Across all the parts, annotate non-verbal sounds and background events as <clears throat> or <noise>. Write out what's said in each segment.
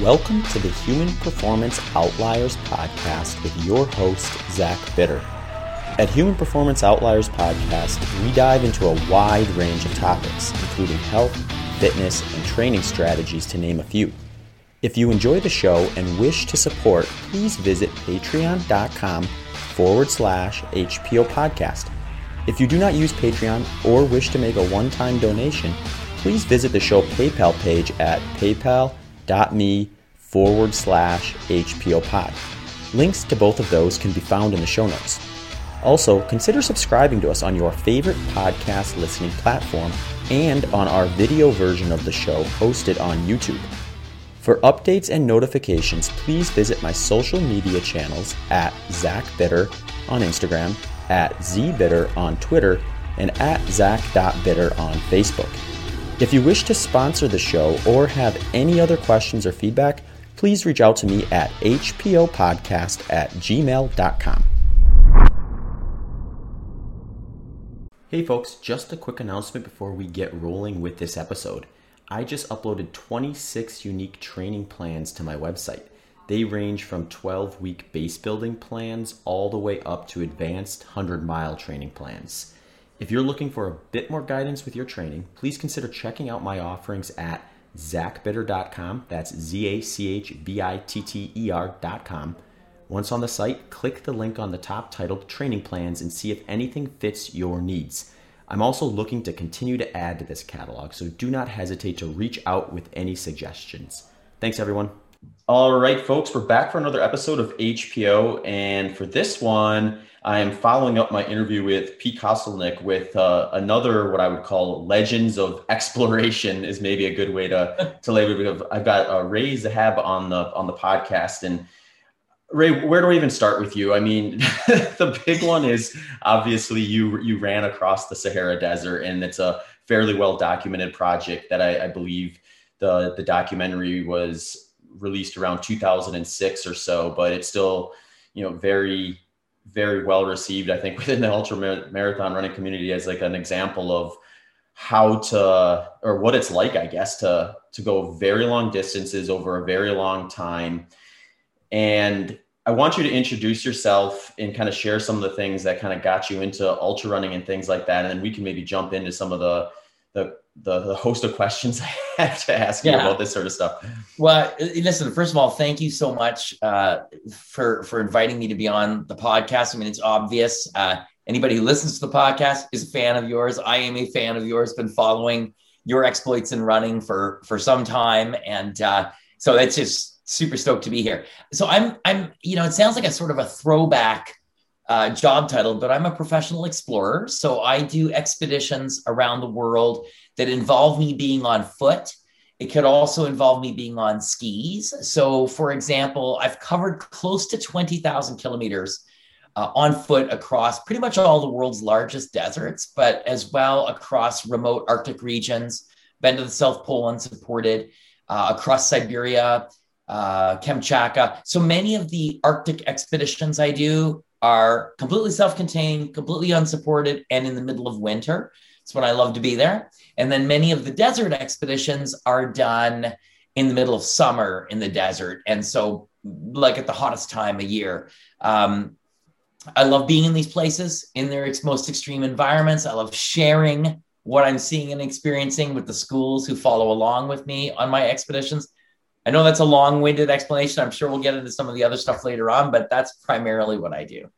Welcome to the Human Performance Outliers podcast with your host, Zach Bitter. At Human Performance Outliers podcast, we dive into a wide range of topics, including health, fitness, and training strategies, to name a few. If you enjoy the show and wish to support, please visit patreon.com forward slash HPO podcast. If you do not use Patreon or wish to make a one time donation, please visit the show PayPal page at paypal.com me forward slash HPO pod. Links to both of those can be found in the show notes. Also, consider subscribing to us on your favorite podcast listening platform and on our video version of the show hosted on YouTube. For updates and notifications, please visit my social media channels at Zach Bitter on Instagram, at ZBitter on Twitter, and at Zach.bitter on Facebook. If you wish to sponsor the show or have any other questions or feedback, please reach out to me at hpopodcast at gmail.com. Hey folks, just a quick announcement before we get rolling with this episode. I just uploaded 26 unique training plans to my website. They range from 12 week base building plans all the way up to advanced 100 mile training plans. If you're looking for a bit more guidance with your training, please consider checking out my offerings at zachbitter.com. That's Z A C H B I T T E R.com. Once on the site, click the link on the top titled Training Plans and see if anything fits your needs. I'm also looking to continue to add to this catalog, so do not hesitate to reach out with any suggestions. Thanks, everyone. All right, folks, we're back for another episode of HPO. And for this one, I am following up my interview with Pete Kostelnick with uh, another what I would call legends of exploration is maybe a good way to <laughs> to label it. I've got uh, Ray Zahab on the on the podcast, and Ray, where do I even start with you? I mean, <laughs> the big one is obviously you you ran across the Sahara Desert, and it's a fairly well documented project that I, I believe the the documentary was released around 2006 or so, but it's still you know very very well received, I think, <laughs> within the ultra marathon running community as like an example of how to or what it's like, I guess, to to go very long distances over a very long time. And I want you to introduce yourself and kind of share some of the things that kind of got you into ultra running and things like that. And then we can maybe jump into some of the the the, the host of questions <laughs> I have to ask yeah. you about this sort of stuff. Well, listen, first of all, thank you so much uh, for for inviting me to be on the podcast. I mean, it's obvious. Uh, anybody who listens to the podcast is a fan of yours. I am a fan of yours. Been following your exploits in running for for some time, and uh, so it's just super stoked to be here. So I'm I'm you know it sounds like a sort of a throwback uh, job title, but I'm a professional explorer. So I do expeditions around the world that involve me being on foot. It could also involve me being on skis. So, for example, I've covered close to 20,000 kilometers uh, on foot across pretty much all the world's largest deserts, but as well across remote Arctic regions, been to the South Pole unsupported, uh, across Siberia, uh, Kamchatka. So many of the Arctic expeditions I do are completely self-contained, completely unsupported, and in the middle of winter. It's when I love to be there. And then many of the desert expeditions are done in the middle of summer in the desert, and so like at the hottest time of year. Um, I love being in these places in their most extreme environments. I love sharing what I'm seeing and experiencing with the schools who follow along with me on my expeditions. I know that's a long winded explanation. I'm sure we'll get into some of the other stuff later on, but that's primarily what I do.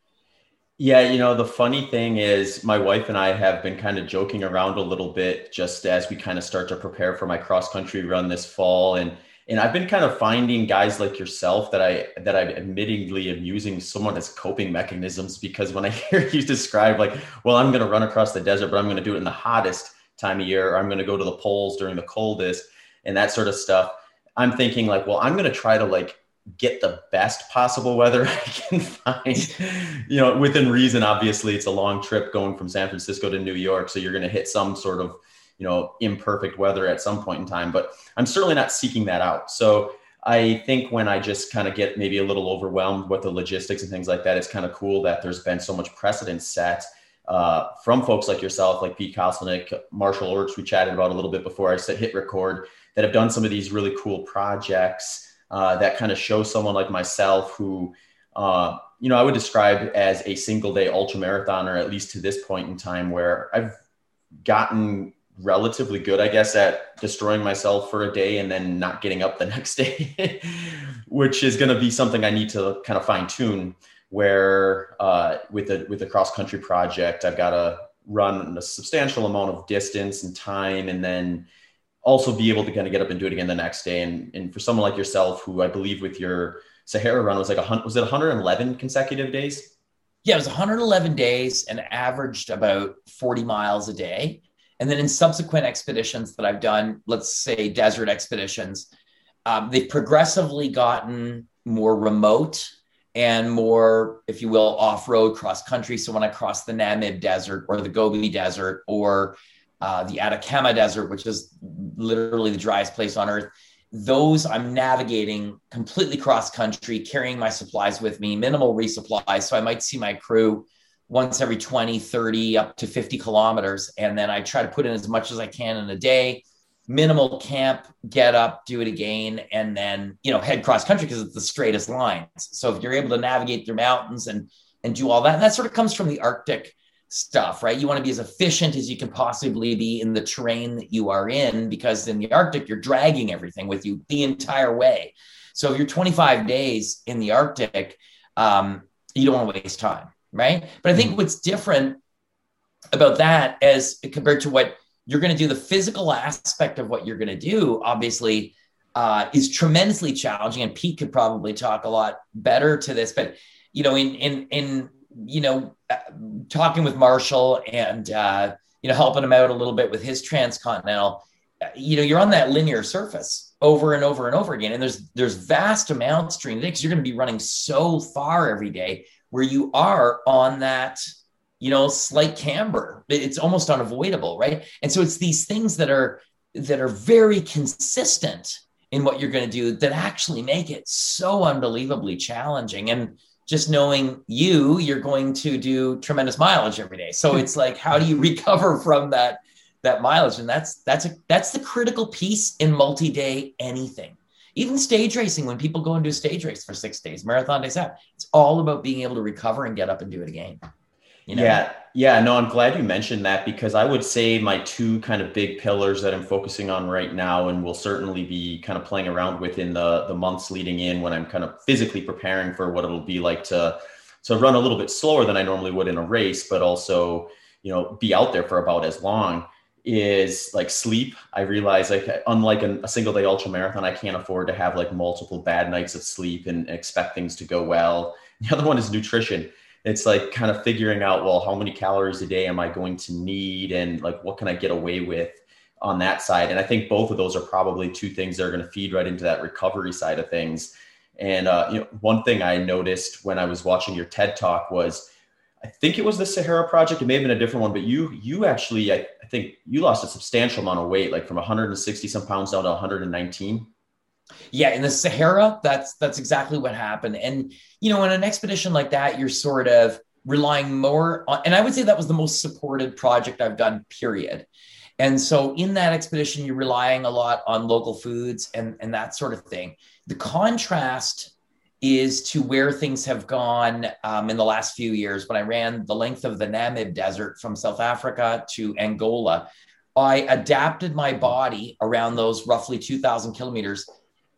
Yeah, you know, the funny thing is, my wife and I have been kind of joking around a little bit just as we kind of start to prepare for my cross country run this fall. And and I've been kind of finding guys like yourself that I that I'm admittedly am using somewhat as coping mechanisms because when I <laughs> hear you describe like, well, I'm going to run across the desert, but I'm going to do it in the hottest time of year, or I'm going to go to the poles during the coldest, and that sort of stuff I'm thinking like, well, I'm going to try to like get the best possible weather <laughs> I can find, you know, within reason. Obviously, it's a long trip going from San Francisco to New York. So you're going to hit some sort of, you know, imperfect weather at some point in time. But I'm certainly not seeking that out. So I think when I just kind of get maybe a little overwhelmed with the logistics and things like that, it's kind of cool that there's been so much precedent set uh, from folks like yourself, like Pete Kostelnick, Marshall Ertz, we chatted about a little bit before I said hit record that have done some of these really cool projects uh, that kind of show someone like myself who, uh, you know, I would describe as a single day ultra marathoner, at least to this point in time, where I've gotten relatively good, I guess, at destroying myself for a day and then not getting up the <laughs> next day, which is going to be something I need to kind of fine tune. Where uh, with a with a cross country project, I've got to run a substantial amount of distance and time, and then also be able to kind of get up and do it again the next day. And and for someone like yourself, who I believe with your Sahara run was like a was it 111 consecutive days? Yeah, it was 111 days and averaged about 40 miles a day. And then in subsequent expeditions that I've done, let's say desert expeditions, um, they've progressively gotten more remote and more, if you will, off road cross country. So when I cross the Namib Desert or the Gobi Desert or uh, the Atacama Desert, which is literally the driest place on earth, those I'm navigating completely cross country, carrying my supplies with me, minimal resupply. So I might see my crew once every 20, 30, up to 50 kilometers. And then I try to put in as much as I can in a day, minimal camp, get up, do it again, and then, you know, head cross country because it's the straightest lines. So if you're able to navigate through mountains and and do all that, and that sort of comes from the Arctic stuff, right? You want to be as efficient as you can possibly be in the terrain that you are in because in the Arctic, you're dragging everything with you the entire way. So if you're 25 days in the Arctic, um, you don't want to waste time right? But I think mm-hmm. what's different about that as compared to what you're going to do, the physical aspect of what you're going to do, obviously, uh, is tremendously challenging. And Pete could probably talk a lot better to this, but you know, in in in you know, uh, talking with Marshall and uh, you know, helping him out a little bit with his transcontinental, uh, you know, you're on that linear surface over and over and over again, and there's there's vast amounts during the day because you're going to be running so far every day where you are on that you know slight camber. It's almost unavoidable right? And so it's these things that are that are very consistent in what you're going to do that actually make it so unbelievably challenging. And just knowing you you're going to do tremendous mileage every day. So it's like how do you <laughs> recover from that that mileage? And that's that's a that's the critical piece in multi-day anything. Even stage racing, when people go and do a stage race for six days, marathon days out, it's all about being able to recover and get up and do it again. You know? Yeah, yeah. No, I'm glad you mentioned that because I would say my two kind of big pillars that I'm focusing on right now, and will certainly be kind of playing around with in the the months leading in when I'm kind of physically preparing for what it'll be like to to run a little bit slower than I normally would in a race, but also you know be out there for about as long is like sleep. I realize like unlike a, a single day ultra marathon, I can't afford to have like multiple bad nights of sleep and expect things to go well. The other one is nutrition. It's like kind of figuring out, well, how many calories a day am I going to need and like what can I get away with on that side? And I think both of those are probably two things that are going to feed right into that recovery side of things. And uh, you know, one thing I noticed when I was watching your TED talk was I think it was the Sahara project. It may have been a different one, but you you actually I, I think you lost a substantial amount of weight, like from 160 some pounds down to 119. Yeah, in the Sahara, that's that's exactly what happened. And you know, in an expedition like that, you're sort of relying more on, and I would say that was the most supported project I've done, period. And so in that expedition, you're relying a lot on local foods and, and that sort of thing. The contrast is to where things have gone um, in the last few years. When I ran the length of the Namib Desert from South Africa to Angola, I adapted my body around those roughly 2,000 kilometers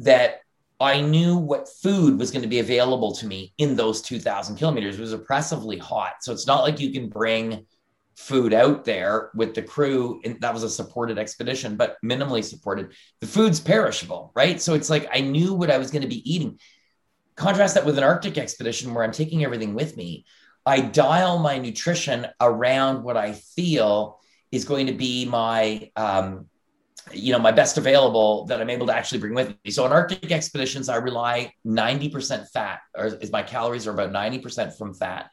that I knew what food was going to be available to me in those 2,000 kilometers. It was oppressively hot. So it's not like you can bring food out there with the crew. And that was a supported expedition, but minimally supported. The food's perishable, right? So it's like I knew what I was going to be eating. Contrast that with an Arctic expedition where I'm taking everything with me. I dial my nutrition around what I feel is going to be my, um, you know, my best available that I'm able to actually bring with me. So on Arctic expeditions, I rely 90% fat, or is my calories are about 90% from fat.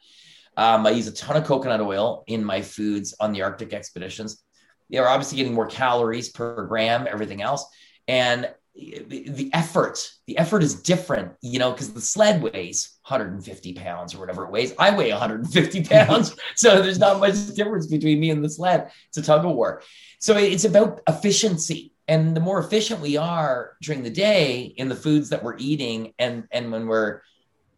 Um, I use a ton of coconut oil in my foods on the Arctic expeditions. They're obviously getting more calories per gram, everything else. And the effort the effort is different you know because the sled weighs 150 pounds or whatever it weighs. I weigh 150 <laughs> pounds so there's not much difference between me and the sled. It's a tug of war. So it's about efficiency and the more efficient we are during the day in the foods that we're eating and and when we're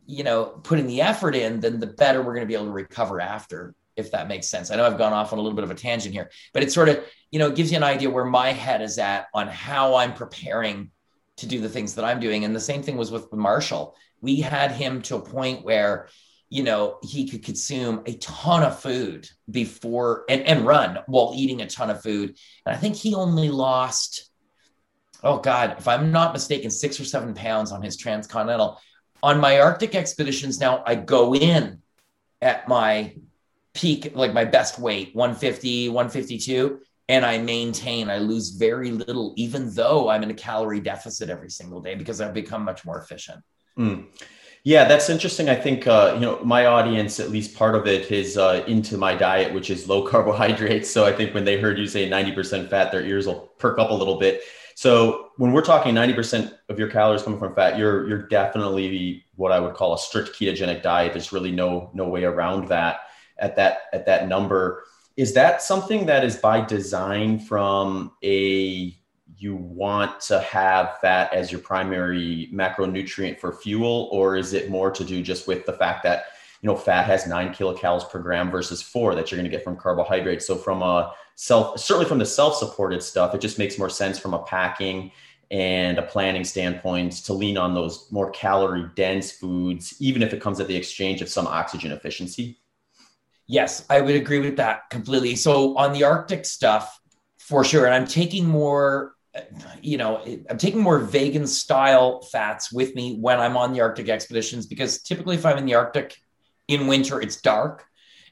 you know putting the effort in then the better we're going to be able to recover after if that makes sense. I know i've gone off on a little bit of a tangent here but it sort of you know gives you an idea where my head is at on how i'm preparing to do the things that i'm doing. And the same thing was with marshall. We had him to a point where you know he could consume a ton of food before and, and run while eating a ton of food. And i think he only lost oh god if i'm not mistaken six or seven pounds on his transcontinental. On my arctic expeditions now i go in at my peak like my best weight 150 152 and i maintain i lose very little even though i'm in a calorie deficit every single day because i've become much more efficient mm. Yeah, that's interesting. I think uh, you know my audience, at least part of it, is uh, into my diet, which is low <laughs> carbohydrates. So I think when they heard you say ninety percent fat, their ears will perk up a little bit. So when we're talking ninety percent of your calories coming from fat, you're you're definitely what I would call a strict ketogenic diet. There's really no no way around that at that at that number. Is that something that is by design from a you want to have fat as your primary macronutrient for fuel, or is it more to do just with the fact that you know fat has nine kilocalories per gram versus four that you're going to get from carbohydrates? So from a self, certainly from the self-supported stuff, it just makes more sense from a packing and a planning standpoint to lean on those more calorie dense foods, even if it comes at the exchange of some oxygen efficiency. Yes, I would agree with that completely. So on the Arctic stuff, for sure, and I'm taking more you know, I'm taking more vegan style fats with me when I'm on the Arctic expeditions because typically, if I'm in the Arctic in winter, it's dark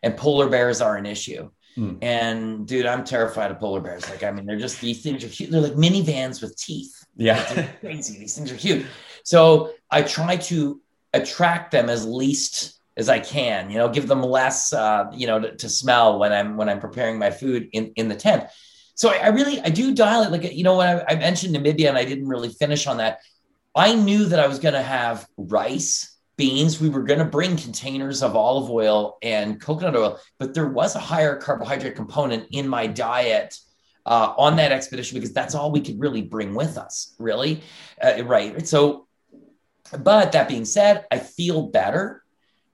and polar bears are an issue. Mm. And dude, I'm terrified of polar bears. Like, I mean, they're just these things are huge. They're like minivans with teeth. Yeah. crazy. These things are huge. So I try to attract them as least as I can, you know, give them less, uh, you know, to, to smell when I'm, when I'm preparing my food in, in the tent so I, I, really I do dial it like you know when I, I mentioned Namibia and I didn't really finish on that. I knew that I was going to have rice, beans. We were going to bring containers of olive oil and coconut oil, but there was a higher carbohydrate component in my diet uh, on that expedition because that's all we could really bring with us, really. Uh, right. So, but that being said, I feel better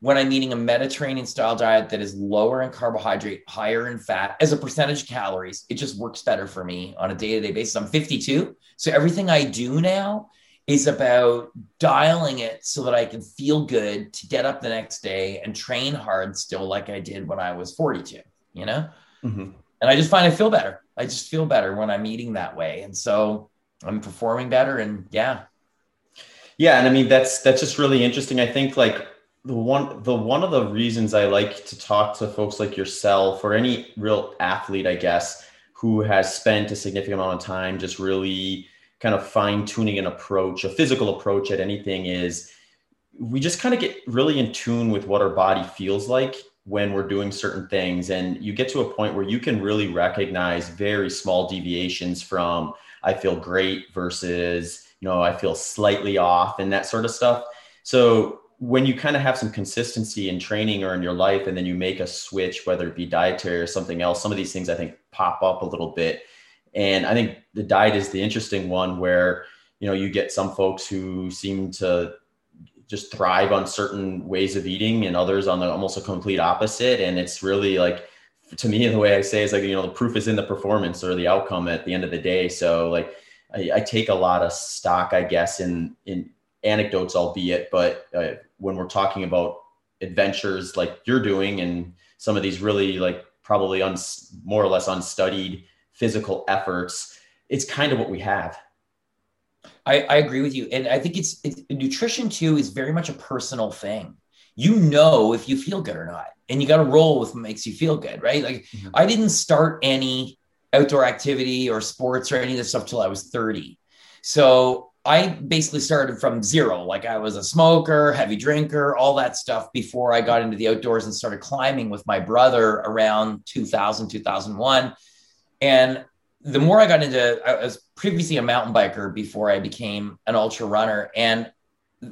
when I'm eating a Mediterranean style diet that is lower in carbohydrate, higher in fat as a percentage of calories, it just works better for me on a day to day basis. I'm 52. So everything I do now is about dialing it so that I can feel good to get up the next day and train hard still like I did when I was 42, you know? Mm-hmm. And I just find I feel better. I just feel better when I'm eating that way. And so I'm performing better. And yeah. Yeah. And I mean, that's, that's just really interesting. I think like, the one the one of the reasons I like to talk to folks like yourself or any real athlete, I guess, who has spent a significant amount of time just really kind of fine tuning an approach, a physical approach at anything is we just kind of get really in tune with what our body feels like when we're doing certain things. And you get to a point where you can really recognize very small deviations from I feel great versus, you know, I feel slightly off and that sort of stuff. So when you kind of have some consistency in training or in your life and then you make a switch whether it be dietary or something else some of these things i think pop up a little bit. And i think the diet is the interesting one where you know you get some folks who seem to just thrive on certain ways of eating and others on the almost a complete opposite. And it's really like to me <laughs> the way i say is like you know the proof is in the performance or the outcome at the end of the day. So like I, I take a lot of stock i guess in in anecdotes albeit but uh, when we're talking about adventures like you're doing and some of these really like probably uns, more or less unstudied physical efforts it's kind of what we have. I, I agree with you. And i think it's, it's nutrition too is very much a personal thing. You know if you feel good or not and you got to roll with what makes you feel good right? Like mm-hmm. i didn't start any outdoor activity or sports or any of this stuff till i was 30 so I basically started from zero. Like I was a smoker, heavy drinker, all that stuff before I got into the outdoors and started climbing with my brother around 2000, 2001. And the more I got into, I was previously a mountain biker before I became an ultra runner. And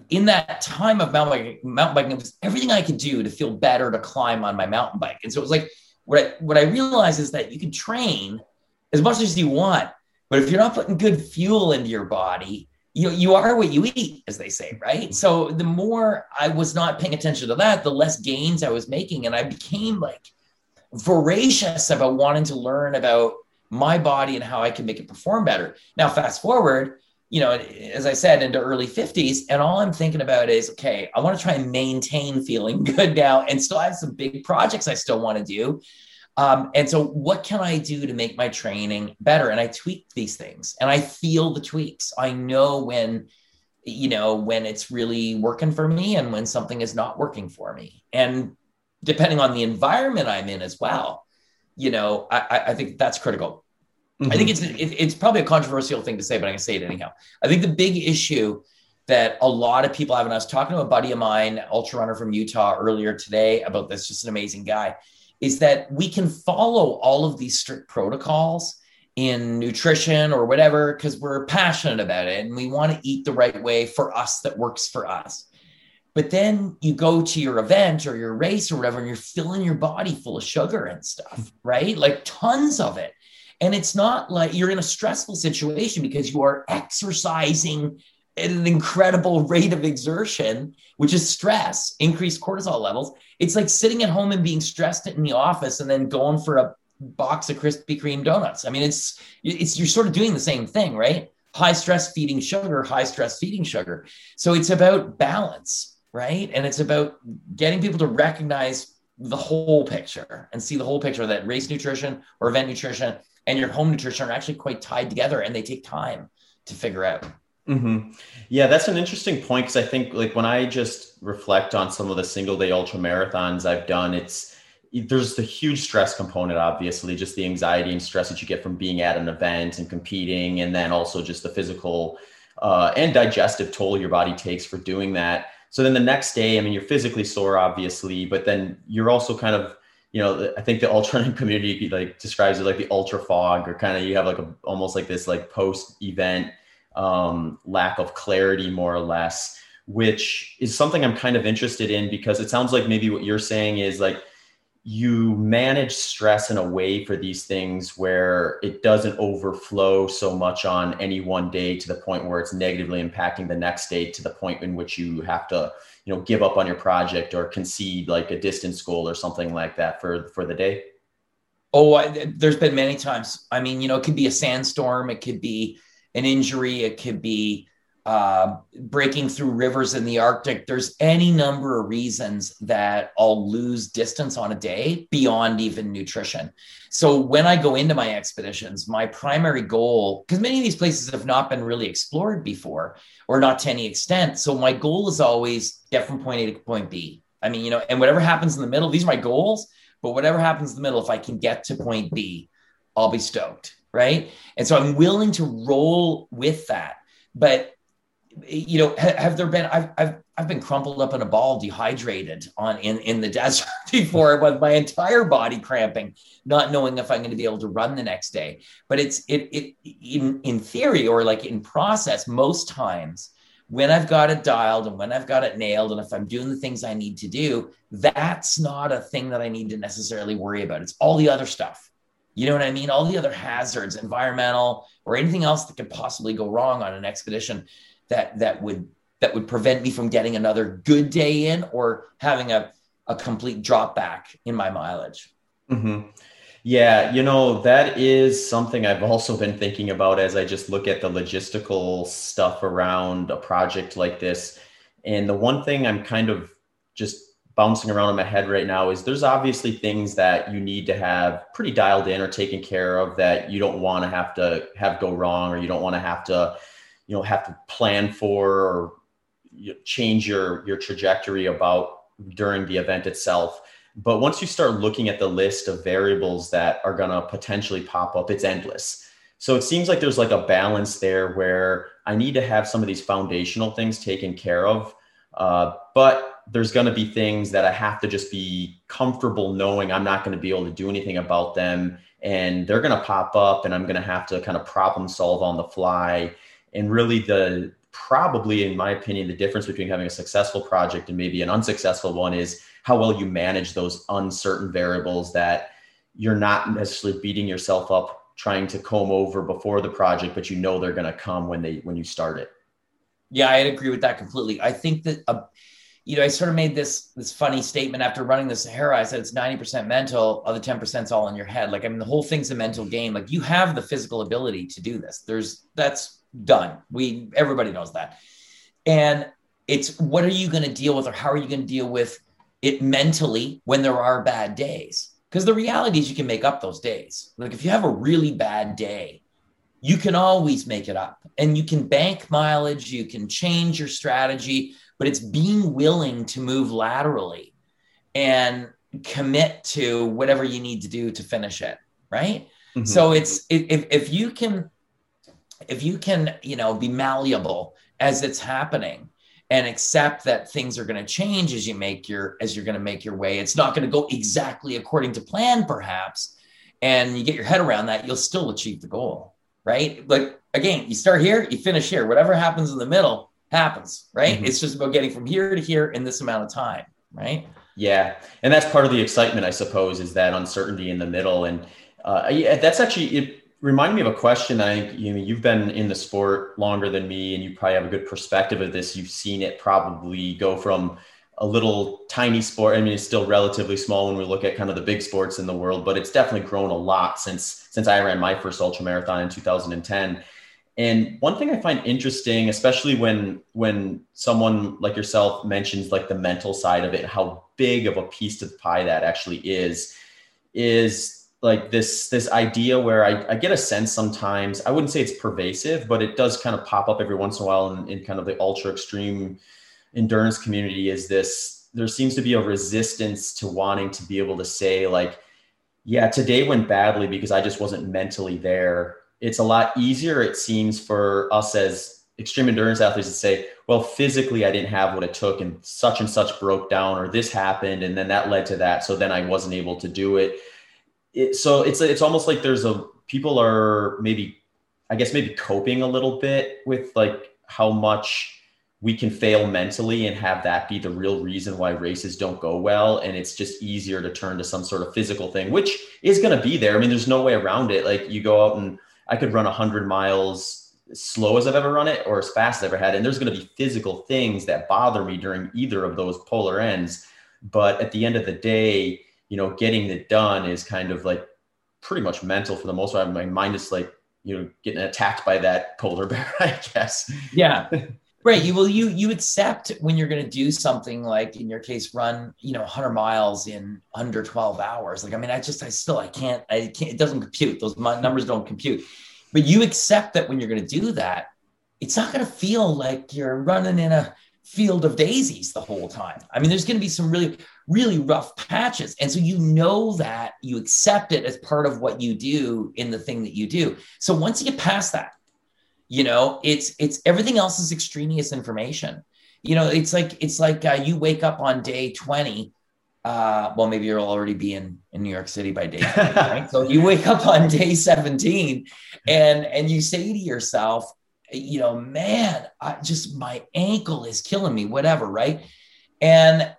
in that time of mountain biking, mountain biking, it was everything I could do to feel better to climb on my mountain bike. And so it was like, what I, what I realized is that you can train as much as you want But if you're not putting good fuel into your body, you you are what you eat, as they say, right? So the more I was not paying attention to that, the less gains I was making, and I became like voracious about wanting to learn about my body and how I can make it perform better. Now, fast forward, you know, as I said, into early 50s, and all I'm thinking about is, okay, I want to try and maintain feeling <laughs> good now and still have some big projects I still want to do. Um, and so, what can I do to make my training better? And I tweak these things and I feel the tweaks. I know when, you know, when it's really working for me and when something is not working for me. And depending on the environment I'm in as well, you know, I, I think that's critical. Mm-hmm. I think it's it, it's probably a controversial thing to say, but I can say it anyhow. I think the big issue that a lot of people have, and I was talking to a buddy of mine, ultra runner from Utah, earlier today about this, just an amazing guy is that we can follow all of these strict protocols in nutrition or whatever because we're passionate about it and we want to eat the right way for us that works for us. But then you go to your event or your race or whatever, and you're filling your body full of sugar and stuff, <laughs> right? Like tons of it. And it's not like you're in a stressful situation because you are exercising at an incredible rate of exertion, which is stress, increased cortisol levels. It's like sitting at home and being stressed in the office and then going for a box of Krispy Kreme donuts. I mean, it's it's you're sort of doing the same thing, right? High stress feeding sugar, high stress feeding sugar. So it's about balance, right? And it's about getting people to recognize the whole picture and see the whole picture that race nutrition or event nutrition and your home nutrition are actually quite tied together and they take time to figure out. Mm-hmm. Yeah, that's an interesting point because I think like when I just reflect on some of the single day ultra marathons I've done, it's there's the huge stress component, obviously, just the anxiety and stress that you get from being at an event and competing, and then also just the physical uh, and digestive toll your body takes for doing that. So then the next day, I mean, you're physically sore, obviously, but then you're also kind of you know, I think the ultra <laughs> community like describes it like the ultra fog, or kind of you have like a almost like this like post event um, lack of clarity, more or less, which is something I'm kind of interested in because it sounds like maybe what you're saying is like you manage stress in a way for these things where it doesn't overflow so much on any one day to the point where it's negatively impacting the next day to the point in which you have to you know give up on your project or concede like a distance goal or something like that for for the day? Oh I, there's been many times. I mean you know it could be a sandstorm. It could be an injury, it could be uh, breaking through rivers in the Arctic. There's any number of reasons that I'll lose distance on a day beyond even nutrition. So when I go into my expeditions, my primary goal, because many of these places have not been really explored before or not to any extent. So my goal is always get from point A to point B. I mean, you know, and whatever happens in the middle, these are my goals, but whatever happens in the middle, if I can get to point B, I'll be stoked right? And so I'm willing to roll with that. But you know, have, have there been I've, I've I've been crumpled up in a ball, dehydrated on in in the <laughs> desert before with my entire body cramping, not knowing if I'm going to be able to run the next day. But it's it it in in theory or like in process, most times when I've got it dialed and when I've got it nailed, and if I'm doing the things I need to do, that's not a thing that I need to necessarily worry about. It's all the other stuff. You know what I mean? All the other hazards, environmental or anything else that could possibly go wrong on an expedition that that would that would prevent me from getting another good day in or having a, a complete drop back in my mileage. Mm-hmm. Yeah, you know, that is something I've also been thinking about as I just look at the logistical stuff around a project like this. And the one thing I'm kind of just bouncing around in my head right now is there's obviously things that you need to have pretty dialed in or taken care of that you don't want to have to have go wrong or you don't want to have to you know have to plan for or change your your trajectory about during the event itself. But once you start looking at the list of variables that are going to potentially pop up it's endless. So it seems like there's like a balance there where i need to have some of these foundational things taken care of uh, but there's going to be things that I have to just be comfortable knowing I'm not going to be able to do anything about them. And they're going to pop up and I'm going to have to kind of problem solve on the fly. And really, the probably, in my opinion, the difference between having a successful project and maybe an unsuccessful one is how well you manage those uncertain variables that you're not necessarily beating yourself up trying to comb over before the project, but you know they're going to come when they when you start it. Yeah, I'd agree with that completely. I think that uh, you know, I sort of made this this funny statement after running the Sahara. I said it's 90% mental, other 10% is all in your head. Like, I mean, the whole thing's a mental game. Like you have the physical ability to do this. There's that's done. We everybody knows that. And it's what are you going to deal with or how are you going to deal with it mentally when there are bad days? Because the reality is you can make up those days. Like if you have a really bad day, you can always make it up and you can bank mileage, you can change your strategy, but it's being willing to move laterally and commit to whatever you need to do to finish it. Right. Mm-hmm. So it's if, if you can, if you can, you know, be malleable as it's happening and accept that things are going to change as you make your as you're going to make your way it's not going to go exactly according to plan perhaps and you get your head around that you'll still achieve the goal right like again you start here you finish here whatever happens in the middle happens right mm-hmm. it's just about getting from here to here in this amount of time right yeah and that's part of the excitement i suppose is that uncertainty in the middle and uh, yeah, that's actually it reminded me of a question. I you know you've been in the sport longer than me, and you probably have a good perspective of this. You've seen it probably go from a little tiny sport. I mean, it's still relatively small when we look at kind of the big sports in the world, but it's definitely grown a lot since since I ran my first ultra marathon in 2010. And one thing I find interesting, especially when when someone like yourself mentions like the mental side of it, how big of a piece of the pie that actually is, is like this this idea where I, I get a sense sometimes i wouldn't say it's pervasive but it does kind of pop up every once in a while in, in kind of the ultra extreme endurance community is this there seems to be a resistance to wanting to be able to say like yeah today went badly because i just wasn't mentally there. It's a lot easier it seems for us as extreme endurance athletes to say well physically i didn't have what it took and such and such broke down or this happened and then that led to that so then i wasn't able to do it. It, so it's it's almost like there's a people are maybe I guess maybe coping a little bit with like how much we can fail mentally and have that be the real reason why races don't go well and it's just easier to turn to some sort of physical thing which is going to be there i mean there's no way around it like you go out and i could run 100 miles slow as i've ever run it or as fast as i've ever had and there's going to be physical things that bother me during either of those polar ends but at the end of the day you know, getting it done is kind of like pretty much mental for the most part. My mind is like, you know, getting attacked by that polar <laughs> bear, I guess. Yeah. Right. You will you you accept when you're going to do something like in your case run you know 100 miles in under 12 hours. Like I mean I just I still I can't I can't it doesn't compute those numbers don't compute. But you accept that when you're going to do that, it's not going to feel like you're running in a field of daisies the whole time. I mean, there's going to be some really, really rough patches. And so you know that you accept it as part of what you do in the thing that you do. So once you get past that, you know, it's it's everything else is extraneous information. You know, it's like it's like uh, you wake up on day 20 uh, well, maybe you'll already be in, in New York City by day 20, <laughs> right? so you wake up on day 17 and and you say to yourself, you know, man, I just my ankle is killing me, whatever, right? And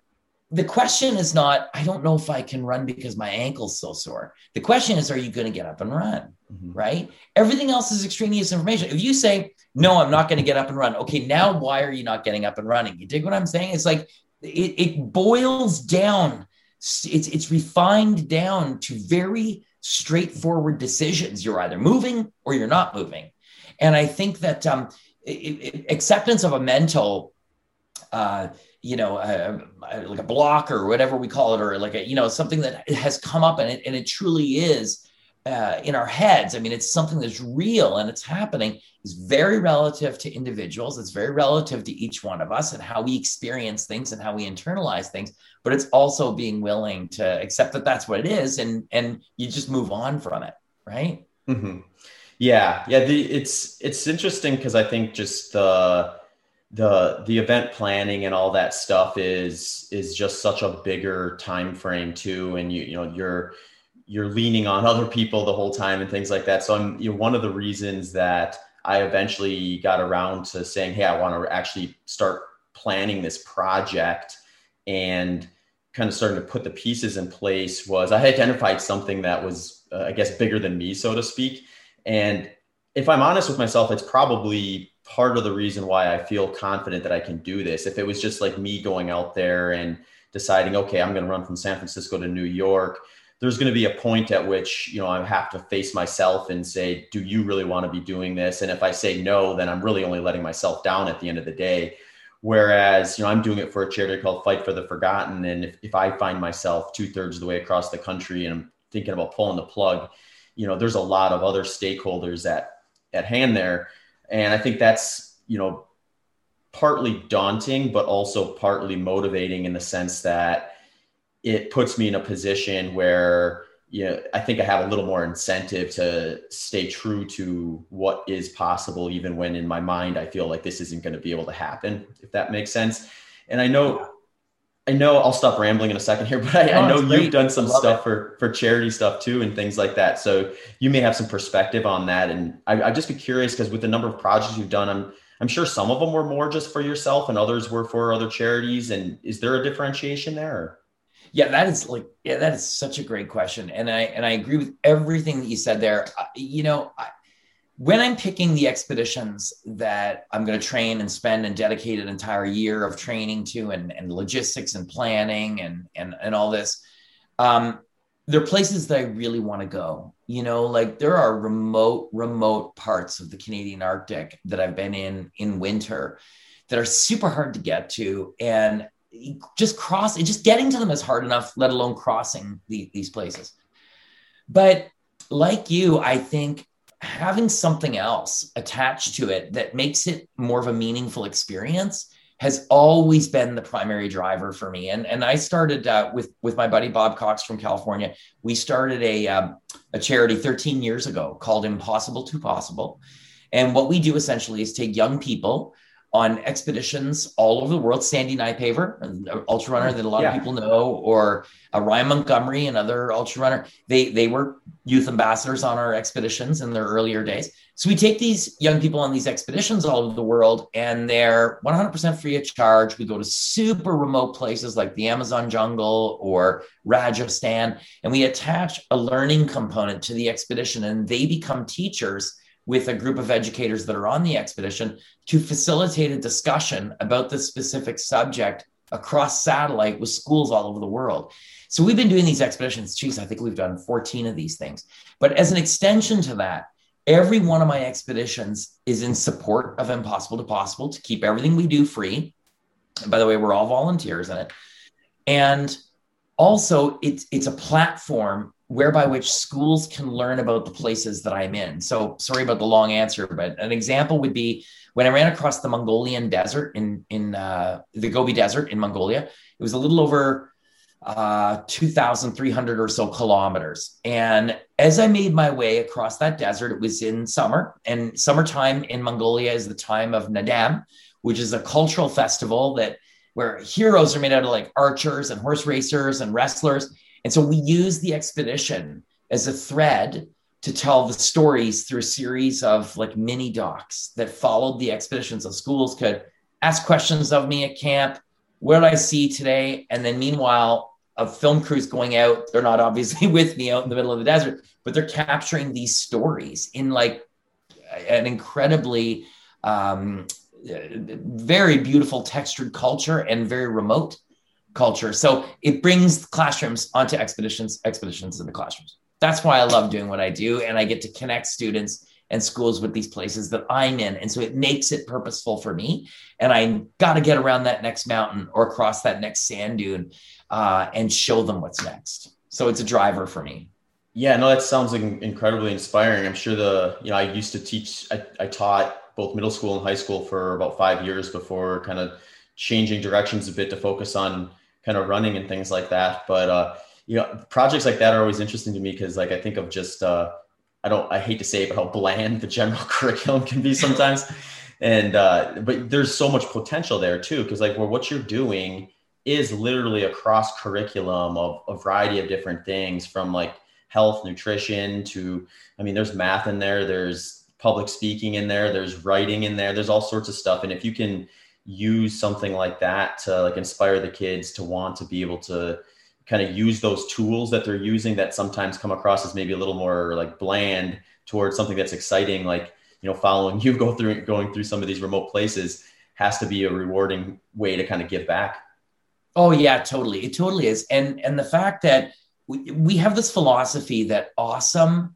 the question is not, I don't know if I can run because my ankle's so sore. The question is, are you going to get up and run? Mm-hmm. Right? Everything else is extraneous information. If you say, no, I'm not going to get up and run, okay, now why are you not getting up and running? You dig what I'm saying? It's like it, it boils down, it's, it's refined down to very straightforward decisions. You're either moving or you're not moving. And I think that um, it, it, acceptance of a mental, uh, you know, uh, like a block or whatever we call it, or like a, you know, something that has come up and it, and it truly is uh, in our heads. I mean, it's something that's real and it's happening is very relative to individuals. It's very relative to each one of us and how we experience things and how we internalize things. But it's also being willing to accept that that's what it is, and and you just move on from it, right? Mm-hmm. Yeah, yeah. The it's it's interesting because I think just the the the event planning and all that stuff is is just such a bigger time frame too, and you you know you're you're leaning on <laughs> other people the whole time and things like that. So I'm you know one of the reasons that I eventually got around to saying, hey, I want to actually start planning this project and kind of starting to put the pieces in place was I identified something that was, uh, I guess, bigger than me, so to speak. And if I'm honest with myself, it's probably part of the reason why I feel confident that I can do this. If it was just like me going out there and deciding, okay, I'm going to run from San Francisco to New York, there's going to be a point at which, you know, I have to face myself and say, do you really want to be doing this? And if I say no, then I'm really only letting myself down at the end of the day. Whereas, you know, I'm doing it for a charity called Fight for the Forgotten. And if, if I find myself two thirds of the way across the country and I'm thinking about pulling the plug, you know, there's a lot of other stakeholders at, at hand there. And I think that's, you know, partly daunting, but also partly motivating in the sense that it puts me in a position where you know, I think I have a little more incentive to stay true to what is possible, even when in my mind I feel like this isn't going to be able to happen, if that makes sense. And I know, I know I'll stop rambling in a second here, <laughs> but I, I know you've done some stuff it. for for charity stuff too and things like that. So you may have some perspective on that. And I, I'd just be curious because with the number of projects you've done, I'm I'm sure some of them were more just for yourself and others were for other charities. And is there a differentiation there? Yeah, that is like yeah, that is such a great question, and I and I agree with everything that you said there. You know, I, when I'm picking the expeditions that I'm going to train and spend and dedicate an entire year of training to, and and logistics and planning and and and all this, um, there are places that I really want to go. You know, like there are remote remote parts of the Canadian Arctic that I've been in in winter that are super hard to get to and just cross just getting to them is hard enough let alone crossing the, these places but like you i think having something else attached to it that makes it more of a meaningful experience has always been the primary driver for me. And and i started uh, with with my buddy bob cox from california we started a um, a charity 13 years ago called impossible to possible. And what we do essentially is take young people on expeditions all over the world. Sandy Nypaver, an ultra runner that a lot yeah. of people know, or uh, Ryan Montgomery, another ultra runner. They they were youth ambassadors on our expeditions in their earlier days. So we take these young people on these expeditions all over the world, and they're 100% free of charge. We go to super remote places like the Amazon jungle or Rajasthan, and we attach a learning component to the expedition, and they become teachers with a group of educators that are on the expedition to facilitate a discussion about the specific subject across satellite with schools all over the world. So we've been doing these expeditions. Geez, I think we've done 14 of these things. But as an extension to that, every one of my expeditions is in support of Impossible to Possible to keep everything we do free. And by the way, we're all volunteers in it. And also, it's, it's a platform whereby which schools can learn about the places that I'm in. So sorry about the long answer, but an example would be when I ran across the Mongolian desert in in uh, the Gobi Desert in Mongolia. It was a little over uh, 2,300 or so kilometers. And as I made my way across that desert, it was in summer, and summertime in Mongolia is the time of Naadam, which is a cultural festival that where heroes are made out of like archers and horse racers and wrestlers and so we use the expedition as a thread to tell the stories through a series of like mini docs that followed the expeditions. So schools could ask questions of me at camp. Where did I see today? And then meanwhile, a film crew's going out. They're not obviously <laughs> with me out in the middle of the desert, but they're capturing these stories in like an incredibly um, very beautiful textured culture and very remote culture. So it brings classrooms onto expeditions, expeditions in the classrooms. That's why I love doing what I do. And I get to connect students and schools with these places that I'm in. And so it makes it purposeful for me. And I got to get around that next mountain or across that next sand dune uh, and show them what's next. So it's a driver for me. Yeah, no, that sounds incredibly inspiring. I'm sure the, you know, I used to teach, I, I taught both middle school and high school for about five years before kind of changing directions a bit to focus on kind of running and things like that. But uh, you know, projects like that are always interesting to me because like I think of just uh, I don't I hate to say it, but how bland the general <laughs> curriculum can be sometimes. and uh, but there's so much potential there too because like well, what you're doing is literally a cross curriculum of a variety of different things from like health nutrition to i mean there's math in there there's public speaking in there there's writing in there there's all sorts of stuff and if you can use something like that to like inspire the kids to want to be able to kind of use those tools that they're using that sometimes come across as maybe a little more like bland towards something that's exciting like you know following <laughs> you go through going through some of these remote places has to be a rewarding way to kind of give back. Oh yeah totally. It totally is. And and the fact that we, we have this philosophy that awesome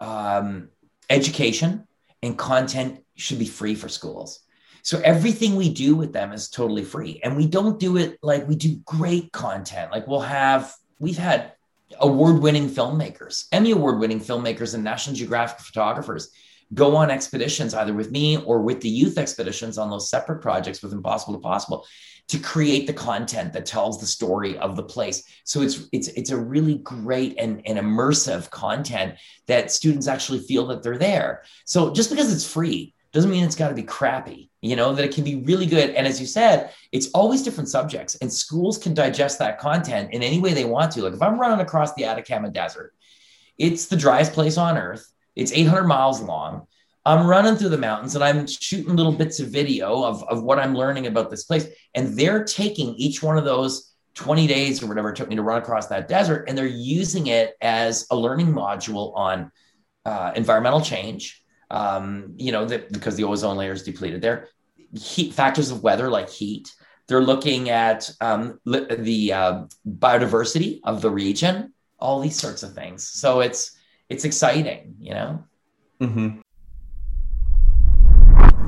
um, education and content should be free for schools so everything we do with them is totally free. And we don't do it like we do great content. Like we'll have, we've had award winning filmmakers, Emmy award winning filmmakers, and National Geographic photographers go on expeditions either with me or with the youth expeditions on those separate projects with Impossible to Possible to create the content that tells the story of the place. So it's it's it's a really great and, and immersive content that students actually feel that they're there. So just because it's free doesn't mean it's got to be crappy you know that it can be really good. And as you said it's always different subjects and schools can digest that content in any way they want to. Like if i'm running across the atacama desert it's the driest place on earth. It's 800 miles long. I'm running through the mountains and i'm shooting little bits of video of, of what i'm learning about this place and they're taking each one of those 20 days or whatever it took me to run across that desert and they're using it as a learning module on uh, environmental change um, you know, that because the ozone layer is depleted. There, heat factors of weather like heat. They're looking at um, li- the uh, biodiversity of the region, all these sorts of things. So it's it's exciting, you know. Mm-hmm.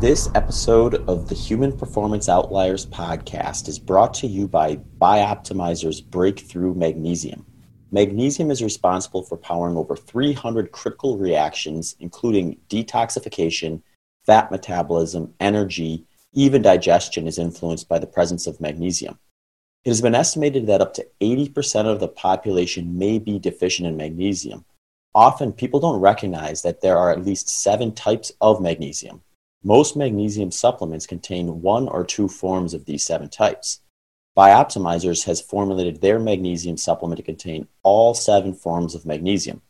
This episode of the Human Performance Outliers podcast is brought to you by Bioptimizer's Breakthrough Magnesium. Magnesium is responsible for powering over 300 critical reactions, including detoxification, fat metabolism, energy, even digestion is influenced by the presence of magnesium. It has been estimated that up to 80% of the population may be deficient in magnesium. Often, people don't recognize that there are at least seven types of magnesium. Most magnesium supplements contain one or two forms of these seven types. Bioptimizers has formulated their magnesium supplement to contain all seven forms of magnesium.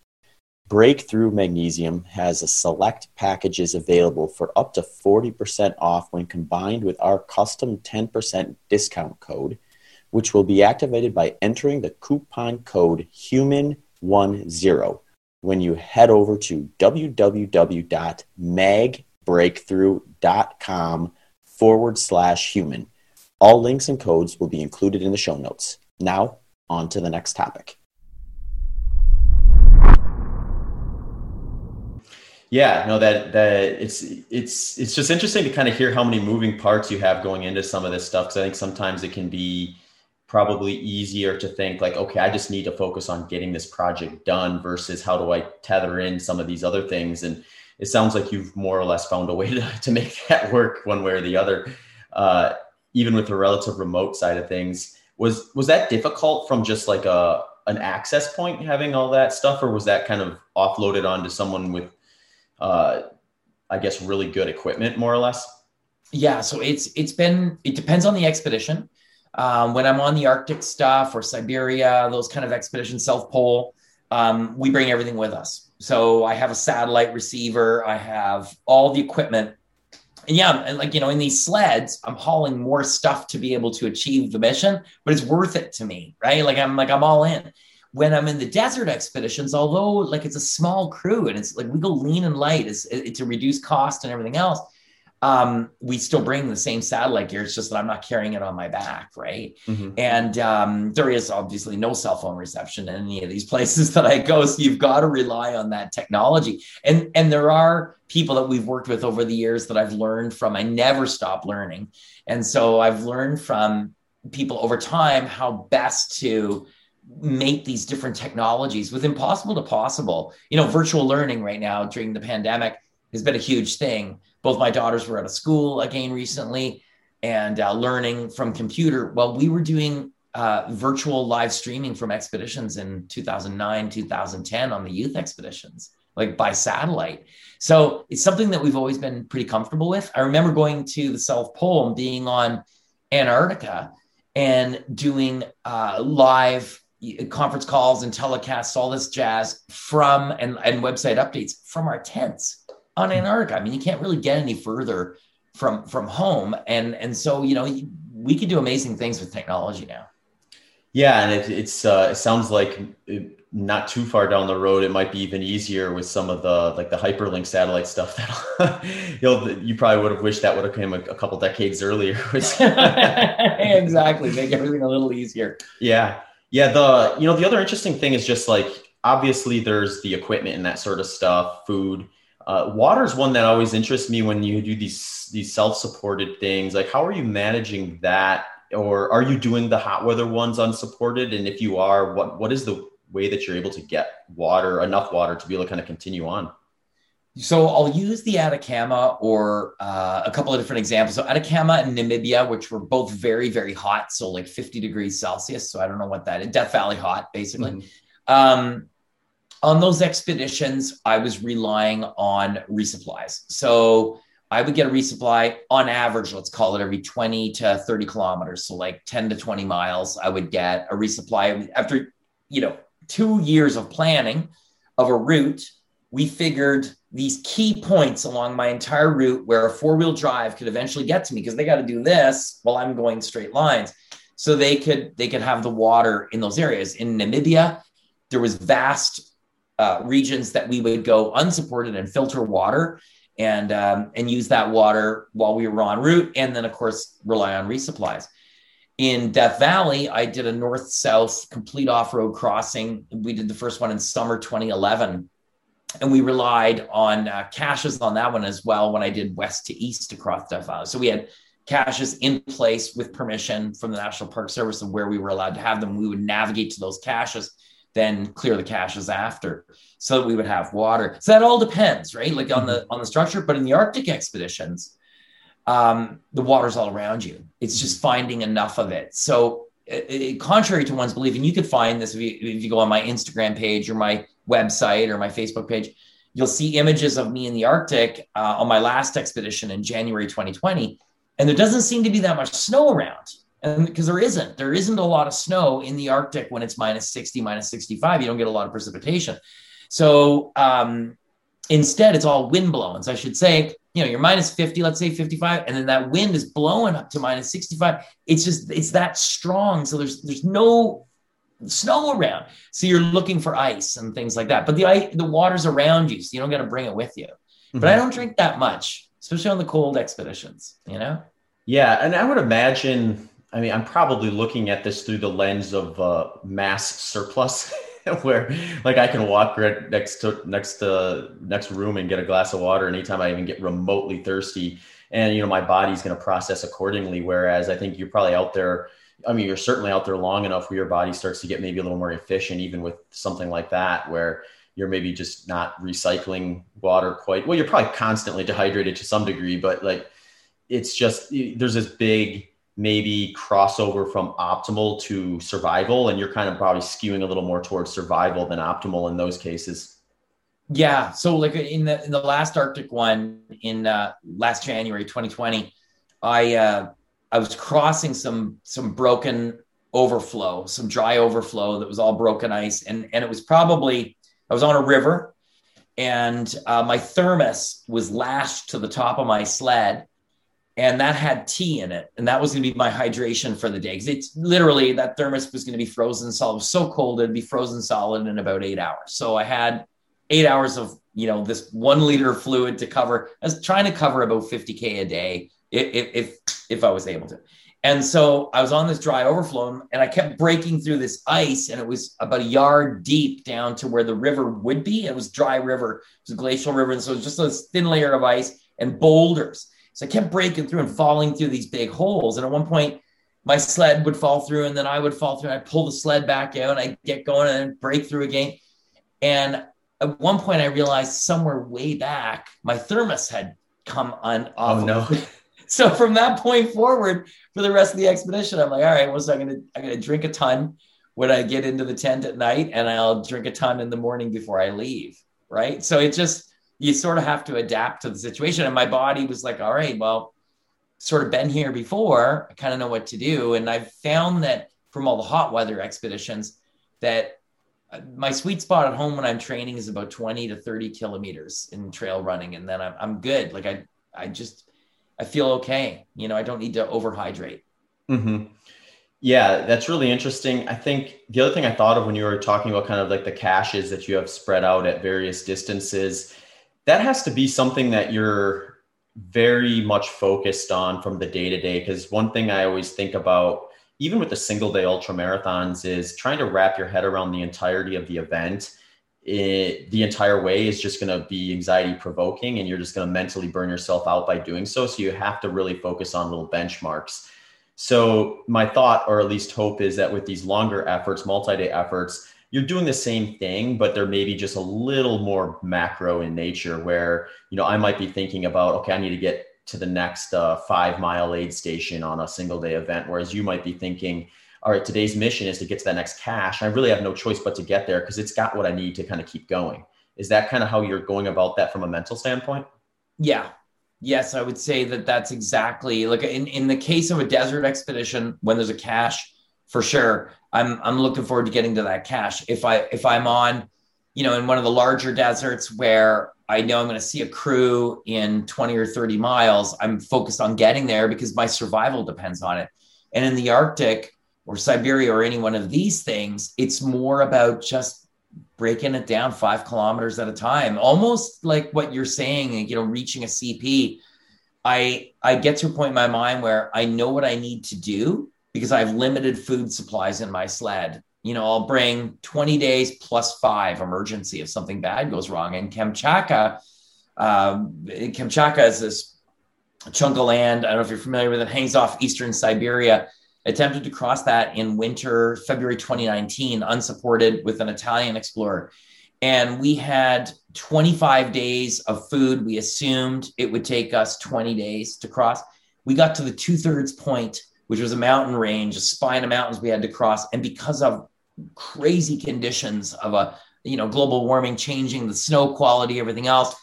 Breakthrough Magnesium has a select packages available for up to 40% off when combined with our custom 10% discount code, which will be activated by entering the coupon code HUMAN10 when you head over to www.magbreakthrough.com forward slash human. All links and codes will be included in the show notes. Now, on to the next topic. Yeah, no, that that it's it's it's just interesting to kind of hear how many moving parts you have going into some of this stuff because I think sometimes it can be probably easier to think like, okay, I just need to focus on getting this project done versus how do I tether in some of these other things. And it sounds like you've more or less found a way <laughs> to, to make that work one way or the other. Uh, even with the relative remote side of things was was that difficult from just like a an access point having all that stuff or was that kind of offloaded onto someone with uh i guess really good equipment more or less? Yeah so it's it's been it depends on the expedition. Um, when i'm on the arctic stuff or siberia those kind of expeditions south pole um, we bring everything with us. So i have a satellite receiver i have all the equipment and yeah, like you know, in these sleds, I'm hauling more stuff to be able to achieve the mission, but it's worth it to me, right? Like I'm like I'm all in. When I'm in the desert expeditions, although like it's a small crew and it's like we go lean and light, it's to reduce cost and everything else um, we still bring the same satellite gear. It's just that I'm not carrying it on my back, right? Mm-hmm. And um, there is obviously no cell phone reception in any of these <laughs> places that I go, so you've got to rely on that technology. And and there are people that we've worked with over the years that I've learned from. I never stop learning, and so I've learned from people over time how best to make these different technologies with impossible to possible. You know, virtual learning right now during the pandemic has been a huge thing both my daughters were out of school again recently and uh, learning from computer. Well, we were doing uh, virtual live streaming from expeditions in 2009, 2010 on the youth expeditions, like by satellite. So it's something that we've always been pretty comfortable with. I remember going to the South Pole and being on Antarctica and doing uh, live conference calls and telecasts, all this jazz from and, and website updates from our tents on Antarctica. I mean, you can't really get any further from from home. And and so you know we can do amazing things with technology now. Yeah and it, it's uh, it sounds like it, not too far down the road it might be even easier with some of the like the hyperlink satellite stuff that <laughs> you know you probably would have wished that would have come a, a couple decades earlier. <laughs> <laughs> Exactly. Make everything a little easier. Yeah. Yeah the you know the other interesting thing is just like obviously there's the equipment and that sort of stuff food uh, water is one that always interests me when you do these these self-supported things like how are you managing that or are you doing the hot weather ones unsupported and if you are what what is the way that you're able to get water, enough water to be able to kind of continue on? So I'll use the Atacama or uh, a couple of different examples. So Atacama and Namibia, which were both very, very hot. So like 50 degrees Celsius. So I don't know what that is. Death Valley hot, basically. Mm-hmm. Um, on those expeditions, I was relying on resupplies. So I would get a resupply on average, let's call it every 20 to 30 kilometers. So like 10 to 20 miles, I would get a resupply after, you know, two years of planning of a route, we figured these key points along my entire route where a four wheel drive could eventually get to me because they got to do this while I'm going straight lines. So they could they could have the water in those areas. In Namibia, there was vast uh, regions that we would go unsupported and filter water and um, and use that water while we were en route, and then of course rely on resupplies in Death Valley, I did a north south complete off road crossing. We did the first one in summer 2011. And we relied on uh, caches on that one as well when I did west to east across Death Valley. So we had caches in place with permission from the National Park Service of where we were allowed to have them. We would navigate to those caches, then clear the caches after so that we would have water. So that all depends, right? Like on the on the structure. But in the Arctic expeditions, um, the water's all around you. It's just finding enough of it. So, it, it, contrary to one's belief, and you could find this if you, if you go on my Instagram page or my website or my Facebook page, you'll see images of me in the Arctic uh, on my last expedition in January 2020. And there doesn't seem to be that much snow around. And because there isn't, there isn't a lot of snow in the Arctic when it's minus 60, minus 65. You don't get a lot of precipitation. So um, instead, it's all wind blowing. So I should say, you know, you're minus 50, let's say 55, and then that wind is blowing up to minus 65. It's just, it's that strong. So there's, there's no snow around. So you're looking for ice and things like that. But the ice, the water's around you, so you don't got to bring it with you. Mm-hmm. But I don't drink that much, especially on the cold expeditions, you know? Yeah. And I would imagine, I mean, I'm probably looking at this through the lens of uh, mass surplus. <laughs> where like I can walk right next to next to next room and get a glass of water anytime I even get remotely thirsty. And you know, my body's gonna process accordingly. Whereas I think you're probably out there. I mean, you're certainly out there long enough where your body starts to get maybe a little more efficient, even with something like that, where you're maybe just not recycling water quite well. You're probably constantly dehydrated to some degree, but like it's just there's this big maybe crossover from optimal to survival and you're kind of probably skewing a little more towards survival than optimal in those cases. Yeah so like in the in the last arctic one in uh, last january 2020 i uh, i was crossing some some broken overflow some dry overflow that was all broken ice and and it was probably i was on a river and uh, my thermos was lashed to the top of my sled and that had tea in it and that was going to be my hydration for the day because it's literally that thermos was going to be frozen solid it was so cold it'd be frozen solid in about eight hours. So i had eight hours of you know this one liter fluid to cover i was trying to cover about 50k a day if if if i was able to. And so i was on this dry overflow and i kept breaking through this ice and it was about a yard deep down to where the river would be. It was dry river it was a glacial river and so it was just this thin layer of ice and boulders so I kept breaking through and falling through these big holes. And at one point, my sled would fall through, and then I would fall through. And I'd pull the sled back out, and I'd get going and break through again. And at one point, I realized somewhere way back, my thermos had come on off. Oh no! <laughs> so from that point forward, for the rest of the expedition, I'm like, all right, what's well, so I'm gonna I'm gonna drink a ton when I get into the tent at night, and I'll drink a ton in the morning before I leave. Right. So it just you sort of have to adapt to the situation. And my body was like, all right, well, sort of been here before. I kind of know what to do. And I've found that from all the hot weather expeditions that uh, my sweet spot at home when I'm training is about 20 to 30 kilometers in trail running. And then I'm, I'm good. Like I, I just, I feel okay. You know, I don't need to overhydrate. Mm-hmm. Yeah, that's really interesting. I think the other thing I thought of when you were talking about kind of like the caches that you have spread out at various distances, that has to be something that you're very much focused on from the day to day. Because one thing I always think about, even with the single day ultra marathons, is trying to wrap your head around the entirety of the event. It, the entire way is just going to be anxiety provoking, and you're just going to mentally burn yourself out by doing so. So you have to really focus on little benchmarks. So my thought, or at least hope, is that with these longer efforts, multi-day efforts, you're doing the same thing, but they're maybe just a little more macro in nature. Where you know I might be thinking about, okay, I need to get to the next uh, five mile aid station on a single day event, whereas you might be thinking, all right, today's mission is to get to that next cache. I really have no choice but to get there because it's got what I need to kind of keep going. Is that kind of how you're going about that from a mental standpoint? Yeah, Yes, I would say that that's exactly like in, in the case of a desert expedition, when there's a cache, for sure, I'm I'm looking forward to getting to that cache. If I if I'm on, you know, in one of the larger deserts where I know I'm going to see a crew in 20 or 30 miles, I'm focused on getting there because my survival depends on it. And in the Arctic or Siberia or any one of these things, it's more about just breaking it down five kilometers at a time, almost like what you're saying, you know, reaching a CP. I I get to a point in my mind where I know what I need to do because I have limited food supplies in my sled. You know, I'll bring 20 days plus five emergency if something bad goes wrong. And Kamchatka, um, Kamchatka is this chunk of land. I don't know if you're familiar with it. Hangs off eastern Siberia attempted to cross that in winter, February 2019, unsupported with an Italian explorer. And we had 25 days of food. We assumed it would take us 20 days to cross. We got to the two thirds point, which was a mountain range, a spine of mountains we had to cross. And because of crazy conditions of a, you know, global warming changing the snow quality, everything else,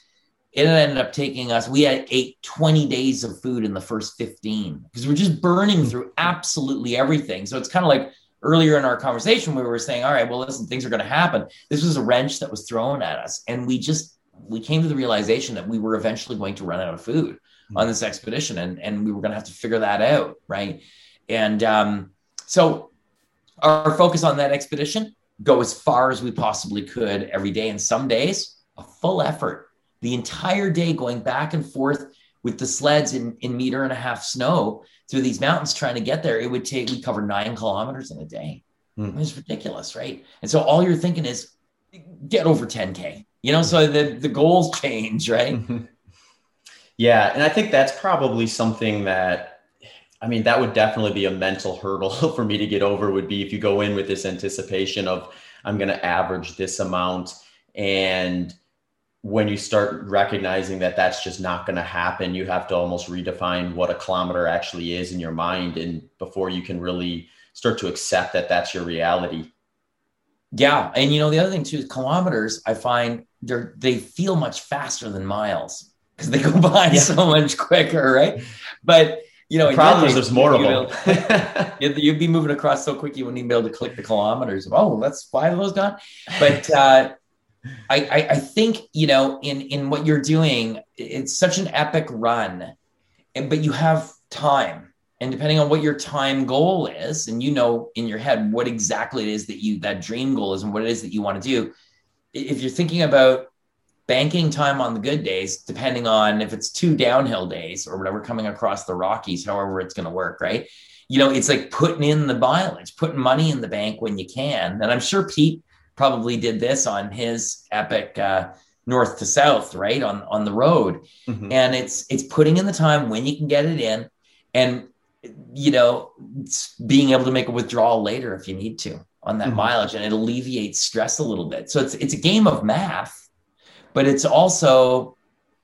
it ended up taking us we had ate 20 days of food in the first 15 because we're just burning through absolutely everything. So it's kind of like earlier in our conversation we were saying all right well listen things are going to happen. This was a wrench that was thrown at us and we just we came to the realization that we were eventually going to run out of food mm-hmm. on this expedition and and we were going to have to figure that out right and um, so our focus on that expedition go as far as we possibly could every day and some days a full effort the entire day going back and forth with the sleds in, in meter and a half snow through these mountains trying to get there. It would take, we cover nine kilometers in a day. Mm. It's ridiculous, right? And so all you're thinking is get over 10K, you know, so the, the goals change, right? <laughs> Yeah. And I think that's probably something that, I mean, that would definitely be a mental hurdle <laughs> for me to get over would be if you go in with this anticipation of, I'm going to average this amount and when you start recognizing that that's just not going to happen, you have to almost redefine what a kilometer actually is in your mind, and before you can really start to accept that that's your reality. Yeah, and you know the other thing too, kilometers. I find they're they feel much faster than miles because they go <laughs> by yeah. so much quicker, right? But you know, the problem is there's more of them. <laughs> you'd be moving across so quick you wouldn't even be able to click the kilometers. Of oh, that's five of those gone. But <laughs> uh, I, I, I think you know in in what you're doing, it's such an epic run, and but you have time, and depending on what your time goal is, and you know in your head what exactly it is that you that dream goal is and what it is that you want to do. If you're thinking about banking time on the good days, depending on if it's two downhill days or whatever coming across the Rockies, however it's going to work, right? You know, it's like putting in the mileage, putting money in the bank when you can. And I'm sure Pete probably did this on his epic uh, north to south, right on on the road. Mm-hmm. And it's it's putting in the time when you can get it in, and you know being able to make a withdrawal later if you need to on that mm-hmm. mileage, and it alleviates stress a little bit. So it's it's a game of math, but it's also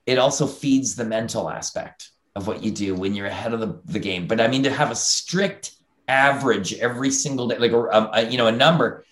it also feeds the mental aspect of what you do when you're ahead of the, the game. But I mean to have a strict average every single day, like a, a um, uh, you know a number,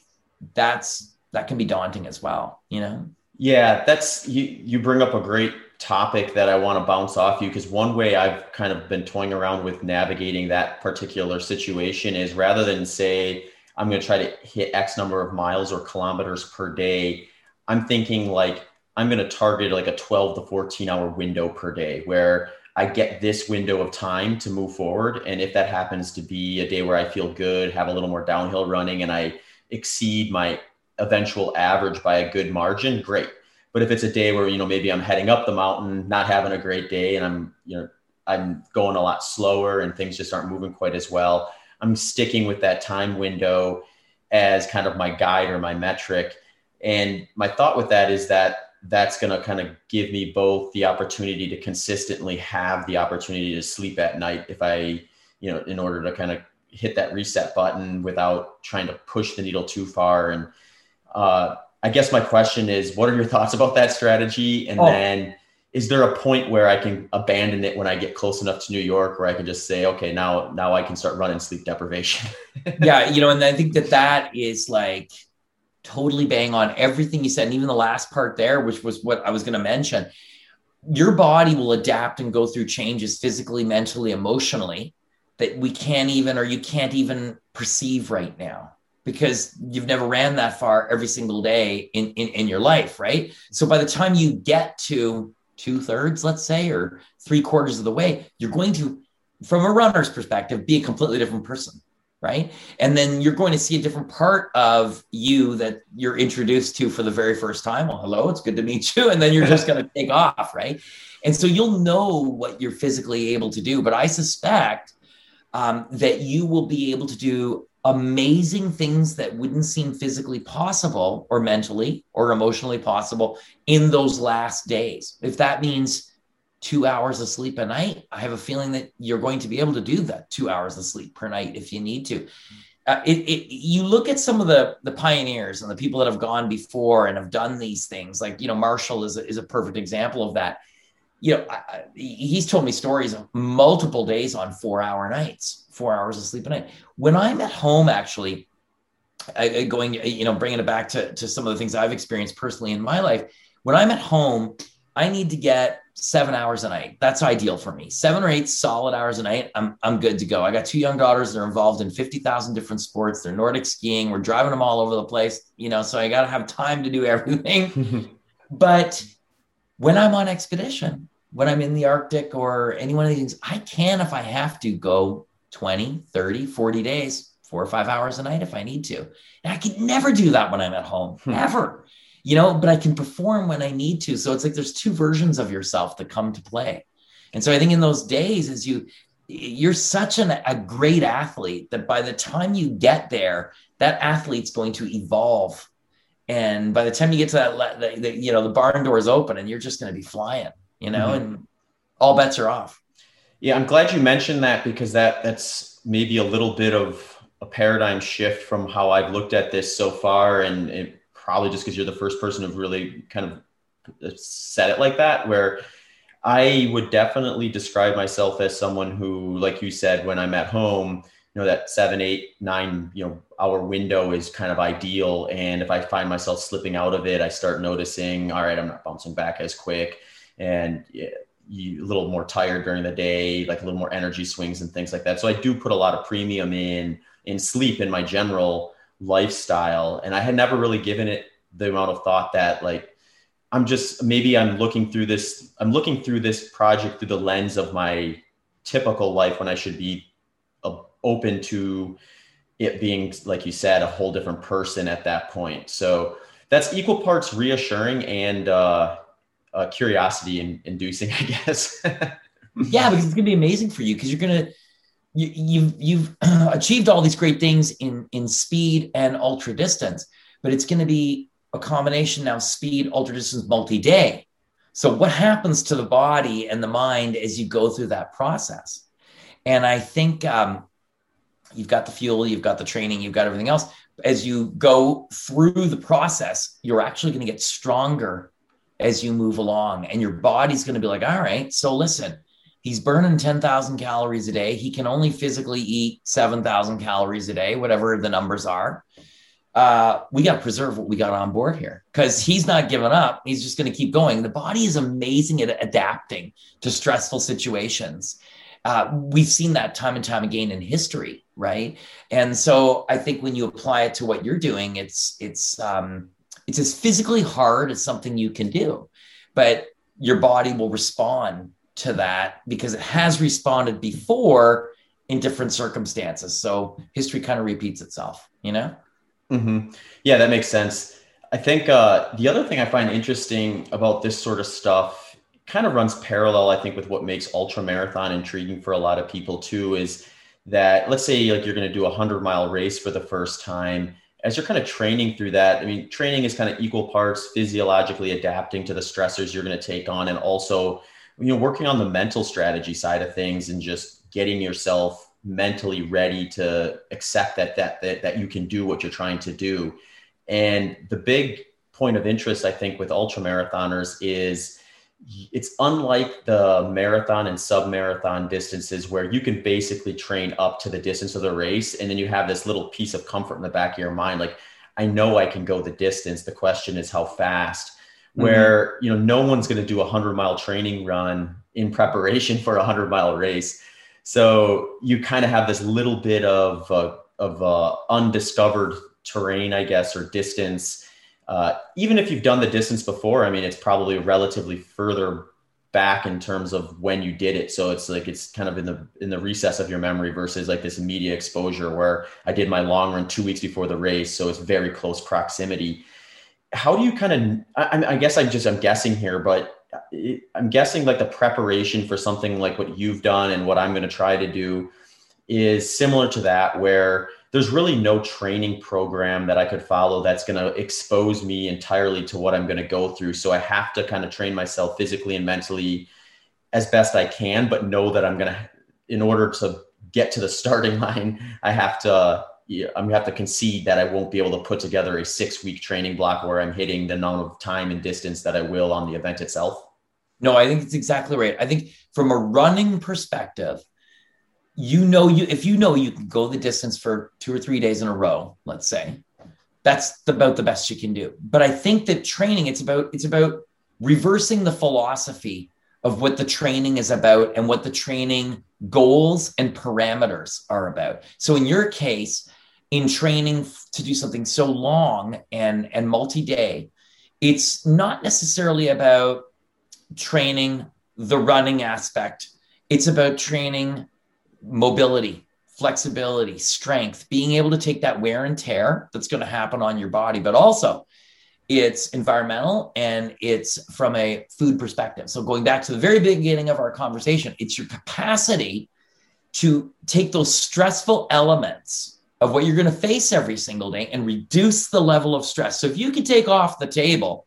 that's that can be daunting as well, you know? Yeah, that's you you bring up a great topic that I want to bounce off you because one way I've kind of been toying around with navigating that particular situation is rather than say I'm going to try to hit X number of miles or kilometers per day, I'm thinking like I'm going to target like a 12 to 14 hour window per day where I get this window of time to move forward. And if that happens to be a day where I feel good, have a little more downhill running, and I exceed my eventual average by a good margin, great. But if it's a day where, you know, maybe I'm heading up the mountain, not having a great day, and I'm, you know, I'm going a lot slower and things just aren't moving quite as well, I'm sticking with that time window as kind of my guide or my metric. And my thought with that is that that's going to kind of give me both the opportunity to consistently have the opportunity to sleep at night if I, you know, in order to kind of hit that reset button without trying to push the needle too far. And uh, I guess my question is, what are your <laughs> thoughts about that strategy? And oh. then is there a point where I can abandon it when I get close enough to New York where I can just say, okay, now, now I can start running sleep deprivation? <laughs> yeah. You know, and I think that that is like totally bang on everything you said. And even the last part there, which was what I was going to mention, your body will adapt and go through changes physically, mentally, emotionally that we can't even, or you can't even perceive right now because you've never ran that far every single day in, in, in your life. Right. So by the time you get to two thirds, let's say, or three quarters of the way, you're going to, from a runner's perspective, be a completely different person. Right. And then you're going to see a different part of you that you're introduced to for the very first time. Well, hello, it's good to meet you. And then you're just going to take off. Right. And so you'll know what you're physically able to do. But I suspect um, that you will be able to do amazing things that wouldn't seem physically possible or mentally or emotionally possible in those last days. If that means two hours of sleep a night, I have a feeling that you're going to be able to do that two hours of sleep per night if you need to. Uh, it, it, you look at some of the the pioneers and the people that have gone before and have done these things like you know marshall is a, is a perfect example of that you know I, he's told me stories of multiple days on four hour nights four hours of sleep a night. When I'm at home, actually, I, going, you know, bringing it back to, to some of the things I've experienced personally in my life, when I'm at home, I need to get seven hours a night. That's ideal for me. Seven or eight solid hours a night. I'm, I'm good to go. I got two young daughters. They're involved in 50,000 different sports. They're Nordic skiing. We're driving them all over the place, you know, so I got to have time to do <laughs> everything. <laughs> but when I'm on expedition, when I'm in the Arctic or any one of these things, I can, if I have to, go 20, 30, 40 days, four or five hours a night if I need to. And I could never do that when I'm at home, hmm. ever, you know, but I can perform when I need to. So it's like there's two versions of yourself that come to play. And so I think in those days, as you, you're such an, a great athlete that by the time you get there, that athlete's going to evolve. And by the time you get to that, the, the, you know, the barn door is open and you're just going to be flying, you know, mm-hmm. and all bets are off. Yeah, I'm glad you mentioned that because that that's maybe a little bit of a paradigm shift from how I've looked at this so far, and it, probably just because you're the first person who've really kind of uh, said it like that. Where I would definitely describe myself as someone who, like you said, when I'm at home, you know that seven, eight, nine, you know, hour window is kind of ideal. And if I find myself slipping out of it, I start noticing, all right, I'm not bouncing back as quick, and you a little more tired during the day, like a little more energy swings and things like that. So I do put a lot of premium in in sleep in my general lifestyle, and I had never really given it the amount of thought that like I'm just maybe I'm looking through this I'm looking through this project through the lens of my typical life when I should be uh, open to it being like you said a whole different person at that point. So that's equal parts reassuring and uh, uh, curiosity in, inducing, <laughs> I guess. yeah, because it's gonna be amazing for you because you're gonna you, you've you've <clears throat> achieved all these great things in in speed and ultra distance, but it's gonna be a combination now speed, ultra distance, multi day. So what happens to the body and the mind as you go through that process? And I think um, you've got the fuel, you've got the training, you've got everything else. As you go through the process, you're actually going to get stronger as you move along. And your body's going to be like, all right, so listen, he's burning 10,000 calories a day. He can only physically eat 7,000 calories a day, whatever the numbers are. Uh, we got to preserve what we got on board here because he's not giving up. He's just going to keep going. The body is amazing at adapting to stressful situations. Uh, we've seen that time and time again in history, right? And so I think when you apply it to what you're doing, it's it's um, it's as physically hard as something you can do, but your body will respond to that because it has responded before in different circumstances. So history kind of repeats itself, you know? Mm-hmm. Yeah, that makes sense. I think uh, the other thing I find interesting about this sort of stuff kind of runs parallel, I think, with what makes ultra marathon intriguing for a lot of people too. Is that let's say like you're going to do a hundred mile race for the first time. As you're kind of training through that, I mean, training is kind of equal parts physiologically adapting to the stressors you're going to take on, and also, you know, working on the mental strategy side of things and just getting yourself mentally ready to accept that that that, that you can do what you're trying to do. And the big point of interest, I think, with ultra marathoners is it's unlike the marathon and sub marathon distances where you can basically train up to the distance of the race and then you have this little piece of comfort in the back of your mind like i know i can go the distance the question is how fast mm-hmm. where you know no one's going to do a 100 mile training run in preparation for a 100 mile race so you kind of have this little bit of uh, of uh, undiscovered terrain i guess or distance uh, even if you've done the distance before, I mean, it's probably relatively further back in terms of when you did it. So it's like it's kind of in the in the recess of your memory versus like this immediate exposure where I did my long run two weeks before the race, so it's very close proximity. How do you kind of? I, I guess I'm just I'm guessing here, but uh, I'm guessing like the preparation for something like what you've done and what I'm going to try to do is similar to that, where there's really no training program that I could follow that's going to expose me entirely to what I'm going to go through. So I have to kind of train myself physically and mentally as best I can, but know that I'm going to, in order to get to the <laughs> starting line, I have to, I'm going to have to concede that I won't be able to put together a six week training block where I'm hitting the amount of time and distance that I will on the event itself. No, I think it's exactly right. I think from a running perspective, you know you if you know you can go the distance for two or three days in a row let's say that's about the best you can do but i think that training it's about it's about reversing the philosophy of what the training is about and what the training goals and parameters are about so in your case in training to do something so long and and multi-day it's not necessarily about training the running aspect it's about training mobility, flexibility, strength, being able to take that wear and tear that's going to happen on your body, but also it's environmental and it's from a food perspective. So, going back to the very beginning of our conversation, it's your capacity to take those stressful elements of what you're going to face every single day and reduce the level of stress. So, if you can take off the table,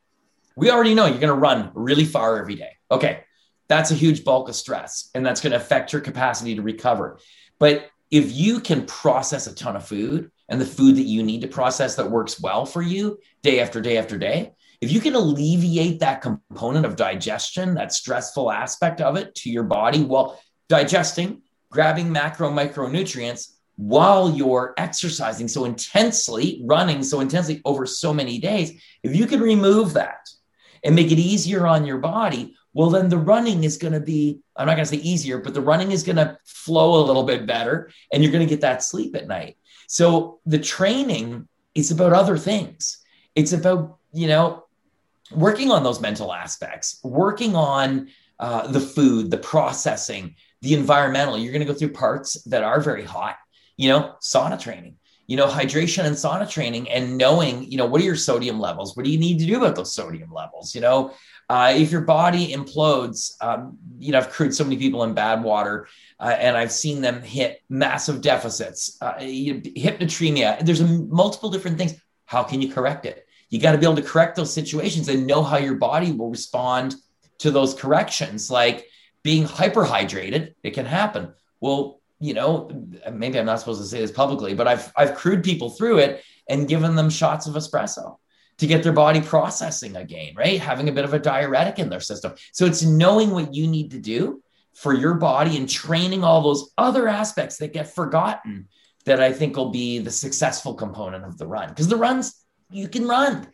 we already know you're going to run really far every day. Okay that's a huge bulk of stress and that's going to affect your capacity to recover. But if you can process a ton of food and the food that you need to process that works well for you day after day after day, if you can alleviate that component of digestion, that stressful aspect of it to your body while digesting, grabbing macro micronutrients while you're exercising so intensely, running so intensely over so many days, if you can remove that and make it easier on your body, well, then the running is going to be, I'm not going to say easier, but the running is going to flow a little bit better and you're going to get that sleep at night. So the training is about other things. It's about, you know, working on those mental aspects, working on uh, the food, the processing, the environmental. You're going to go through parts that are very hot, you know, sauna training you know, hydration and sauna training and knowing, you know, what are your sodium levels? What do you need to do about those sodium levels? You know, uh, if your body implodes, um, you know, I've crewed so many people in Badwater uh, and I've seen them hit massive deficits, uh, hyponatremia. There's a, multiple different things. How can you correct it? You got to be able to correct those situations and know how your body will respond to those corrections. Like being hyperhydrated, it can happen. Well, you know, maybe I'm not supposed to say this publicly, but I've I've crewed people through it and given them shots of espresso to get their body processing again, right? Having a bit of a diuretic in their system. So it's knowing what you need to do for your body and training all those other aspects that get forgotten that I think will be the successful component of the run. Because the runs, you can run.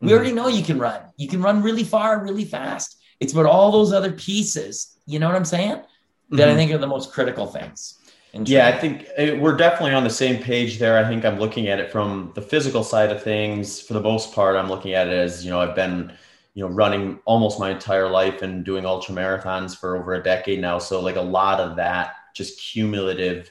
We mm-hmm. already know you can run. You can run really far, really fast. It's about all those other pieces, you know what I'm saying? That mm-hmm. I think are the most critical things. Yeah, I think uh, we're definitely on the same page there. I think I'm looking at it from the physical side of things. For the most part, I'm looking at it as, you know, I've been, you know running almost my entire life and doing ultra marathons for over a decade now so like a lot of that just cumulative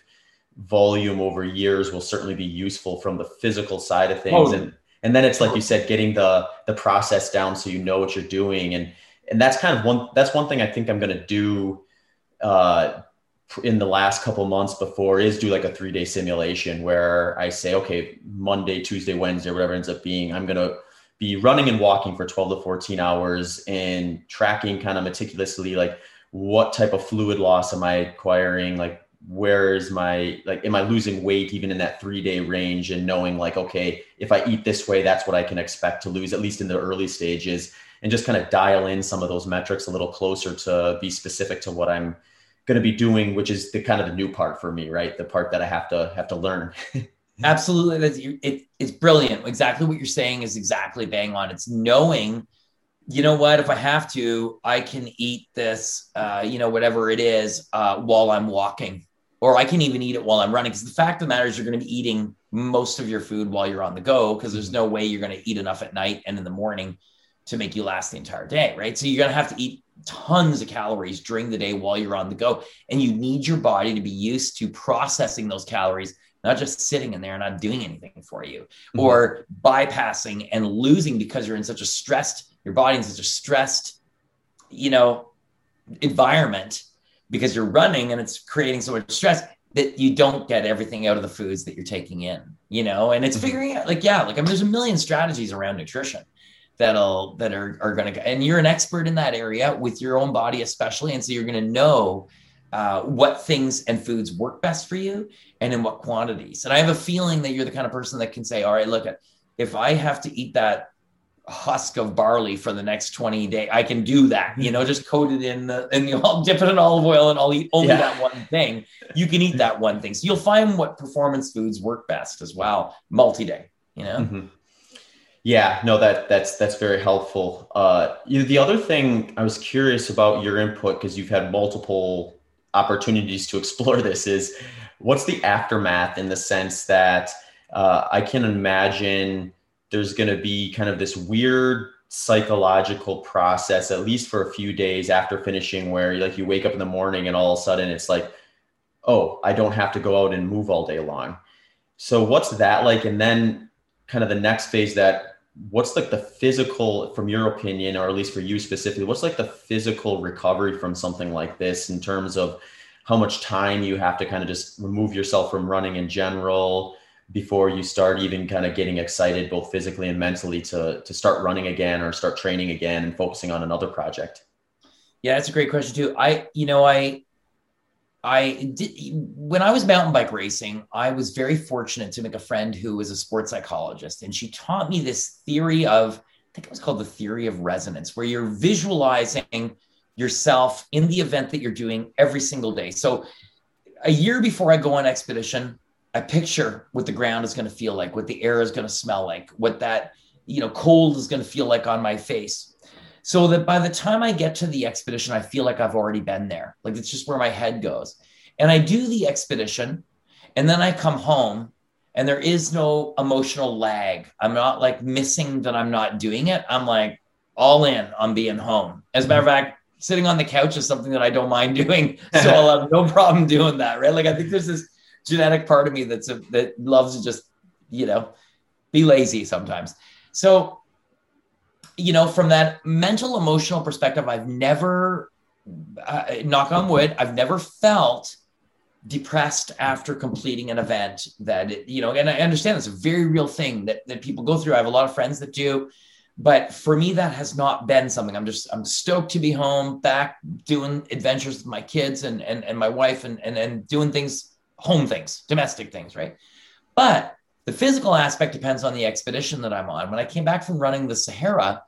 volume over years will certainly be useful from the physical side of things totally. and and then it's like you said getting the the process down so you know what you're doing and and that's kind of one that's one thing i think i'm going to do uh in the last couple months before is do like a three day simulation where i say okay monday tuesday wednesday whatever ends up being i'm going to be running and walking for 12 to 14 hours and tracking kind of meticulously like what type of fluid loss am i acquiring? Like where is my like am i losing weight even in that three day range and knowing like okay if i eat this way that's what i can expect to lose at least in the early stages and just kind of dial in some of those metrics a little closer to be specific to what i'm going to be doing which is the kind of the new part for me right the part that i have to have to learn <laughs> Absolutely. That's it, it's brilliant. Exactly what you're saying is exactly bang on. It's knowing, you know what, if I have to, I can eat this, uh, you know, whatever it is, uh, while I'm walking, or I can even eat it while I'm running. Because the fact of the matter is, you're going to be eating most of your food while you're on the go, because there's no way you're going to eat enough at night and in the morning to make you last the entire day, right? So you're going to have to eat tons of calories during the day while you're on the go. And you need your body to be used to processing those calories not just sitting in there and not doing anything for you mm-hmm. or bypassing and losing because you're in such a stressed your body in such a stressed you know environment because you're running and it's creating so much stress that you don't get everything out of the foods that you're taking in you know and it's mm-hmm. figuring out like yeah like i mean there's a million strategies around nutrition that'll that are, are going to and you're an expert in that area with your own body especially and so you're going to know uh, what things and foods work best for you and in what quantities. And I have a feeling that you're the kind of person that can say, all right, look, at if I have to eat that husk of barley for the next 20 days, I can do that, you know, just coat it in the, and I'll dip it in olive oil and I'll eat only yeah. that one thing. You can eat that one thing. So you'll find what performance foods work best as well, multi-day, you know? Mm-hmm. Yeah, no, that that's that's very helpful. Uh, you know, the other thing I was curious about your input because you've had multiple opportunities to <laughs> explore this is what's the aftermath in the sense that uh, I can imagine there's going to be kind of this weird psychological process, at least for a few days after finishing, where like you wake up in the morning and all of a sudden it's like, oh, I don't have to go out and move all day long. So what's that like? And then kind of the next phase that what's like the physical from your opinion or at least for you specifically what's like the physical recovery from something like this in terms of how much time you have to kind of just remove yourself from running in general before you start even kind of getting excited both physically and mentally to to start running again or start training again and focusing on another project? Yeah that's a great question too. I you know i I did when I was mountain bike racing, I was very fortunate to make a friend who was a sports psychologist, and she taught me this theory of I think it was called the theory of resonance, where you're visualizing yourself in the event that you're doing every single day. So a year before I go on expedition, I picture what the ground is going to feel like, what the air is going to smell like, what that you know cold is going to feel like on my face so that by the time I get to the expedition, I feel like I've already been there. Like it's just where my head goes. And I do the expedition, and then I come home, and there is no emotional lag. I'm not like missing that I'm not doing it. I'm like all in on being home. As a matter of mm-hmm. fact, sitting on the couch is something that I don't mind <laughs> doing. <laughs> So I'll have no problem doing that, right? Like I think there's this genetic part of me that's a, that loves to just, you know, be lazy sometimes. So you know, from that mental emotional perspective, I've never, uh, knock on wood, I've never felt depressed after completing an event that, it, you know, and I understand it's a very real thing that, that people go through. I have a lot of friends that do, but for me, that has not been something. I'm just, I'm stoked to be home, back doing adventures with my kids and, and, and my wife and, and, and doing things, home things, domestic things, right? But the physical aspect depends on the expedition that I'm on. When I came back from running the Sahara,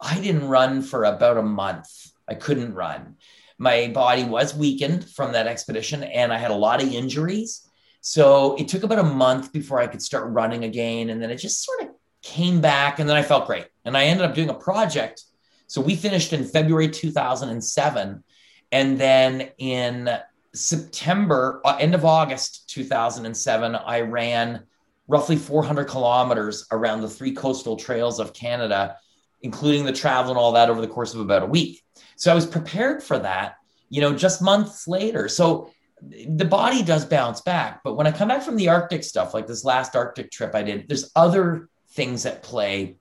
I didn't run for about a month. I couldn't run. My body was weakened from that expedition and I had a lot of injuries. So it took about a month before I could start running again. And then it just sort of came back and then I felt great. And I ended up doing a project. So we finished in February 2007. And then in September, uh, end of August 2007, I ran roughly 400 kilometers around the three coastal trails of Canada including the travel and all that over the course of about a week. So I was prepared for that, you know, just months later. So the body does bounce back. But when I come back from the Arctic stuff, like this last Arctic trip I did, there's other things at play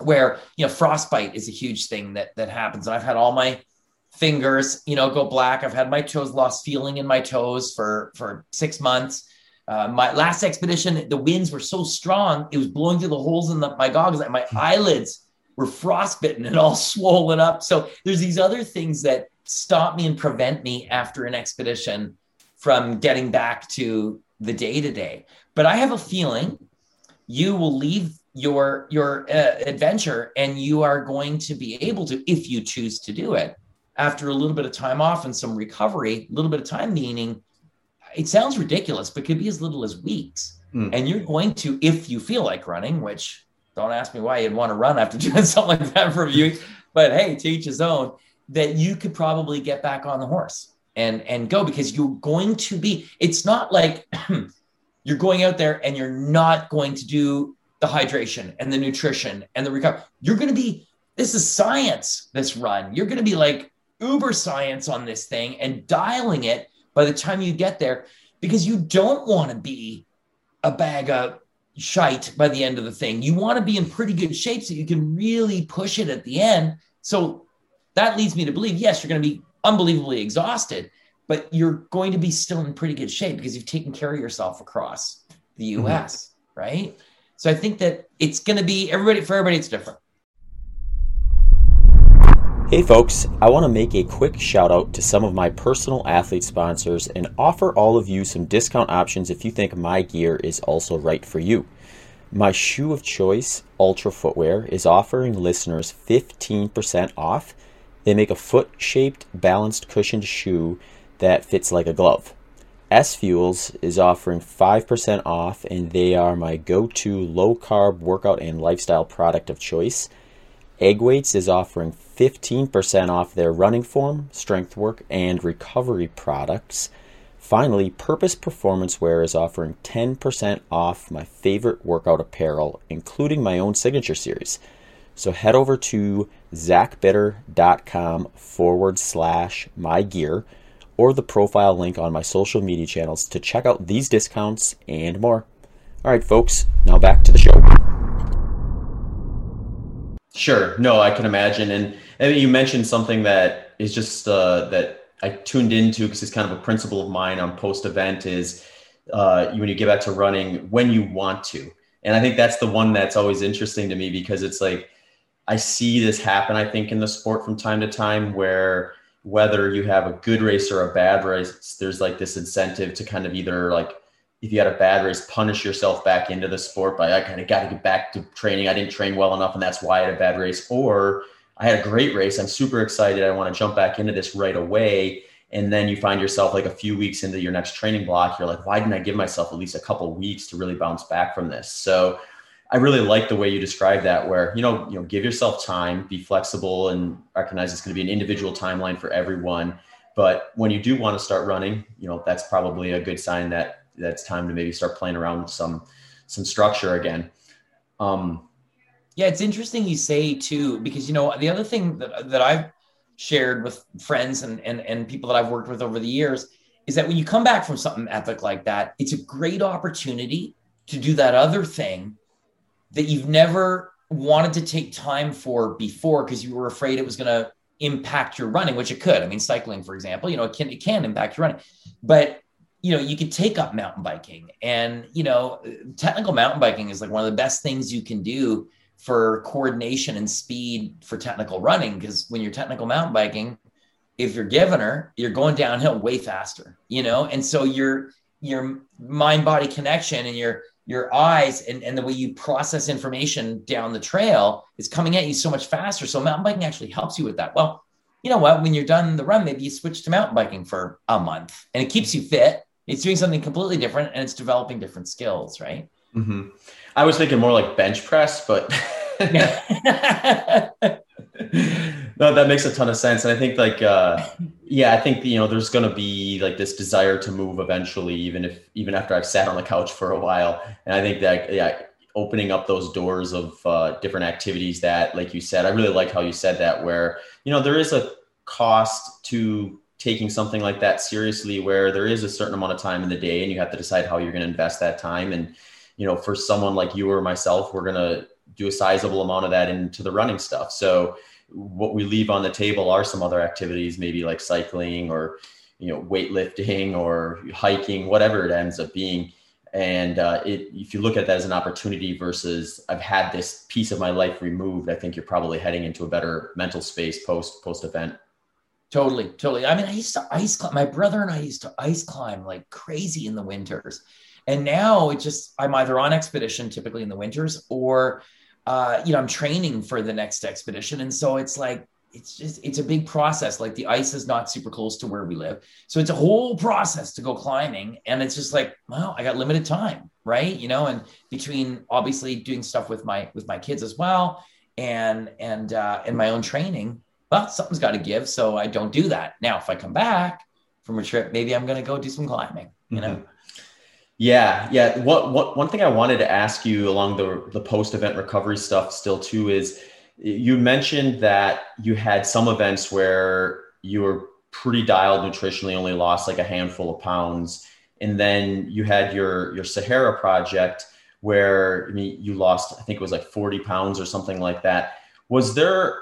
where, you know, frostbite is a huge thing that that happens. And I've had all my fingers, you know, go black. I've had my toes lost feeling in my toes for for six months. Uh, my last expedition, the winds were so strong, it was blowing through the holes in the, my goggles, and my hmm. eyelids were frostbitten and all <laughs> swollen up. So there's these other things that stop me and prevent me after an expedition from getting back to the day to day. But I have a feeling you will leave your your uh, adventure and you are going to be able to if you choose to do it after a little bit of time off and some recovery a little bit of time meaning it sounds ridiculous but could be as little as weeks. Mm. and you're going to if you feel like running which don't ask me why you'd want to run after <laughs> doing something like that for a but hey to each his own that you could probably get back on the horse and and go because you're going to be it's not like <clears throat> you're going out there and you're not going to do the hydration and the nutrition and the recovery. You're going to be this is science this run. You're going to be like uber science on this thing and dialing it by the time you get there because you don't want to be a bag of shite by the end of the thing you want to be in pretty good shape so you can really push it at the end so that leads me to believe yes, you're going to be unbelievably exhausted, but you're going to be still in pretty good shape because you've taken care of yourself across the US, mm-hmm. right? So I think that it's going to be everybody for everybody, it's different. Hey folks, I want to make a quick shout out to some of my personal athlete sponsors and offer all of you some discount options if you think my gear is also right for you. My shoe of choice, Altra Footwear, is offering listeners 15% off they make a foot shaped, balanced cushioned shoe that fits like a glove. S Fuels is offering 5% off, and they are my go to low carb workout and lifestyle product of choice. Egg Weights is offering 15% off their running form, strength work, and recovery products. Finally, Purpose Performance Wear is offering 10% off my favorite workout apparel, including my own signature series. So head over to zachbitter.com forward slash my gear or the profile link on my social media channels to check out these discounts and more. All right, folks, now back to the show. Sure. No, I can imagine. And, and you mentioned something that is just uh, that I tuned into because it's kind of a principle of mine on post event is uh, when you get back to running when you want to. And I think that's the one that's always interesting to me because it's like, I see this happen, I think, in the sport from time to time where whether you have a good race or a bad race, there's like this incentive to kind of either like if you had a bad race, punish yourself back into the sport by I kind of got to get back to training. I didn't train well enough, and that's why I had a bad race. Or I had a great race. I'm super excited. I want to jump back into this right away. And then you find yourself like a few weeks into your next training block. You're like, why didn't I give myself at least a couple weeks to really bounce back from this? So I really like the way you describe that, where you know, you know, give yourself time, be flexible, and recognize it's going to be an individual timeline for everyone. But when you do want to start running, you know, that's probably a good sign that that's time to maybe start playing around with some some structure again. Um, yeah, it's interesting you say too, because you know the other thing that that I've shared with friends and and and people that I've worked with over the years is that when you come back from something epic like that, it's a great opportunity to do that other thing that you've never wanted to take time for before because you were afraid it was going to impact your running, which it could. I mean, cycling, for example, you know, it can it can impact your running, but you know, you could take up mountain biking, and you know, technical mountain biking is like one of the best things you can do for coordination and speed for technical running. Because when you're technical mountain biking, if you're given her, you're going downhill way faster, you know, and so your your mind body connection and your your eyes and, and the way you process information down the trail is coming at you so much faster. So mountain biking actually helps you with that. Well, you know what? When you're done the run, maybe you switch to mountain biking for a month and it keeps you fit. It's doing something completely different and it's developing different skills, right? Mm-hmm. I was thinking more like bench press, but <laughs> no, that makes a ton of sense. And I think like, uh, yeah, I think, you know, there's going to be like this desire to move eventually, even if, even after I've sat on the couch for a while. And I think that, yeah, opening up those doors of uh, different activities that, like you said, I really like how you said that, where, you know, there is a cost to taking something like that seriously, where there is a certain amount of time in the day and you have to decide how you're going to invest that time. And, you know, for someone like you or myself, we're going to do a sizable amount of that into the running stuff. So, what we leave on the table are some other activities, maybe like cycling or, you know, weightlifting or hiking, whatever it ends up being and uh, it, if you look at that as an opportunity versus I've had this piece of my life removed, I think you're probably heading into a better mental space post post event. Totally, totally. I mean, I used to ice climb. My brother and I used to ice climb like crazy in the winters, and now it just I'm either on expedition typically in the winters or uh, you know I'm training for the next expedition, and so it's like it's just it's a big process. Like the ice is not super close to where we live. So it's a whole process to go climbing. And it's just like well i got limited time right? You know and between obviously doing stuff with my with my kids as well and and uh and my own training well something's got to give so i don't do that now if i come back from a trip maybe i'm going to go do some climbing you know mm-hmm. Yeah, yeah. What what one thing I wanted to ask you along the the post event recovery stuff still too is you mentioned that you had some events where you were pretty dialed nutritionally, only lost like a handful of pounds, and then you had your your Sahara project where I mean, you lost, I think it was like 40 pounds or something like that. Was there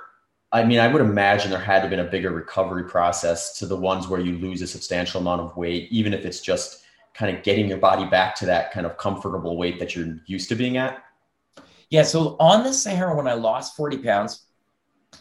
I mean, I would imagine there had to have been a bigger recovery process to the ones where you lose a substantial amount of weight, even if it's just kind of getting your body back to that kind of comfortable weight that you're used to being at. Yeah. So on the Sahara, when I lost 40 pounds,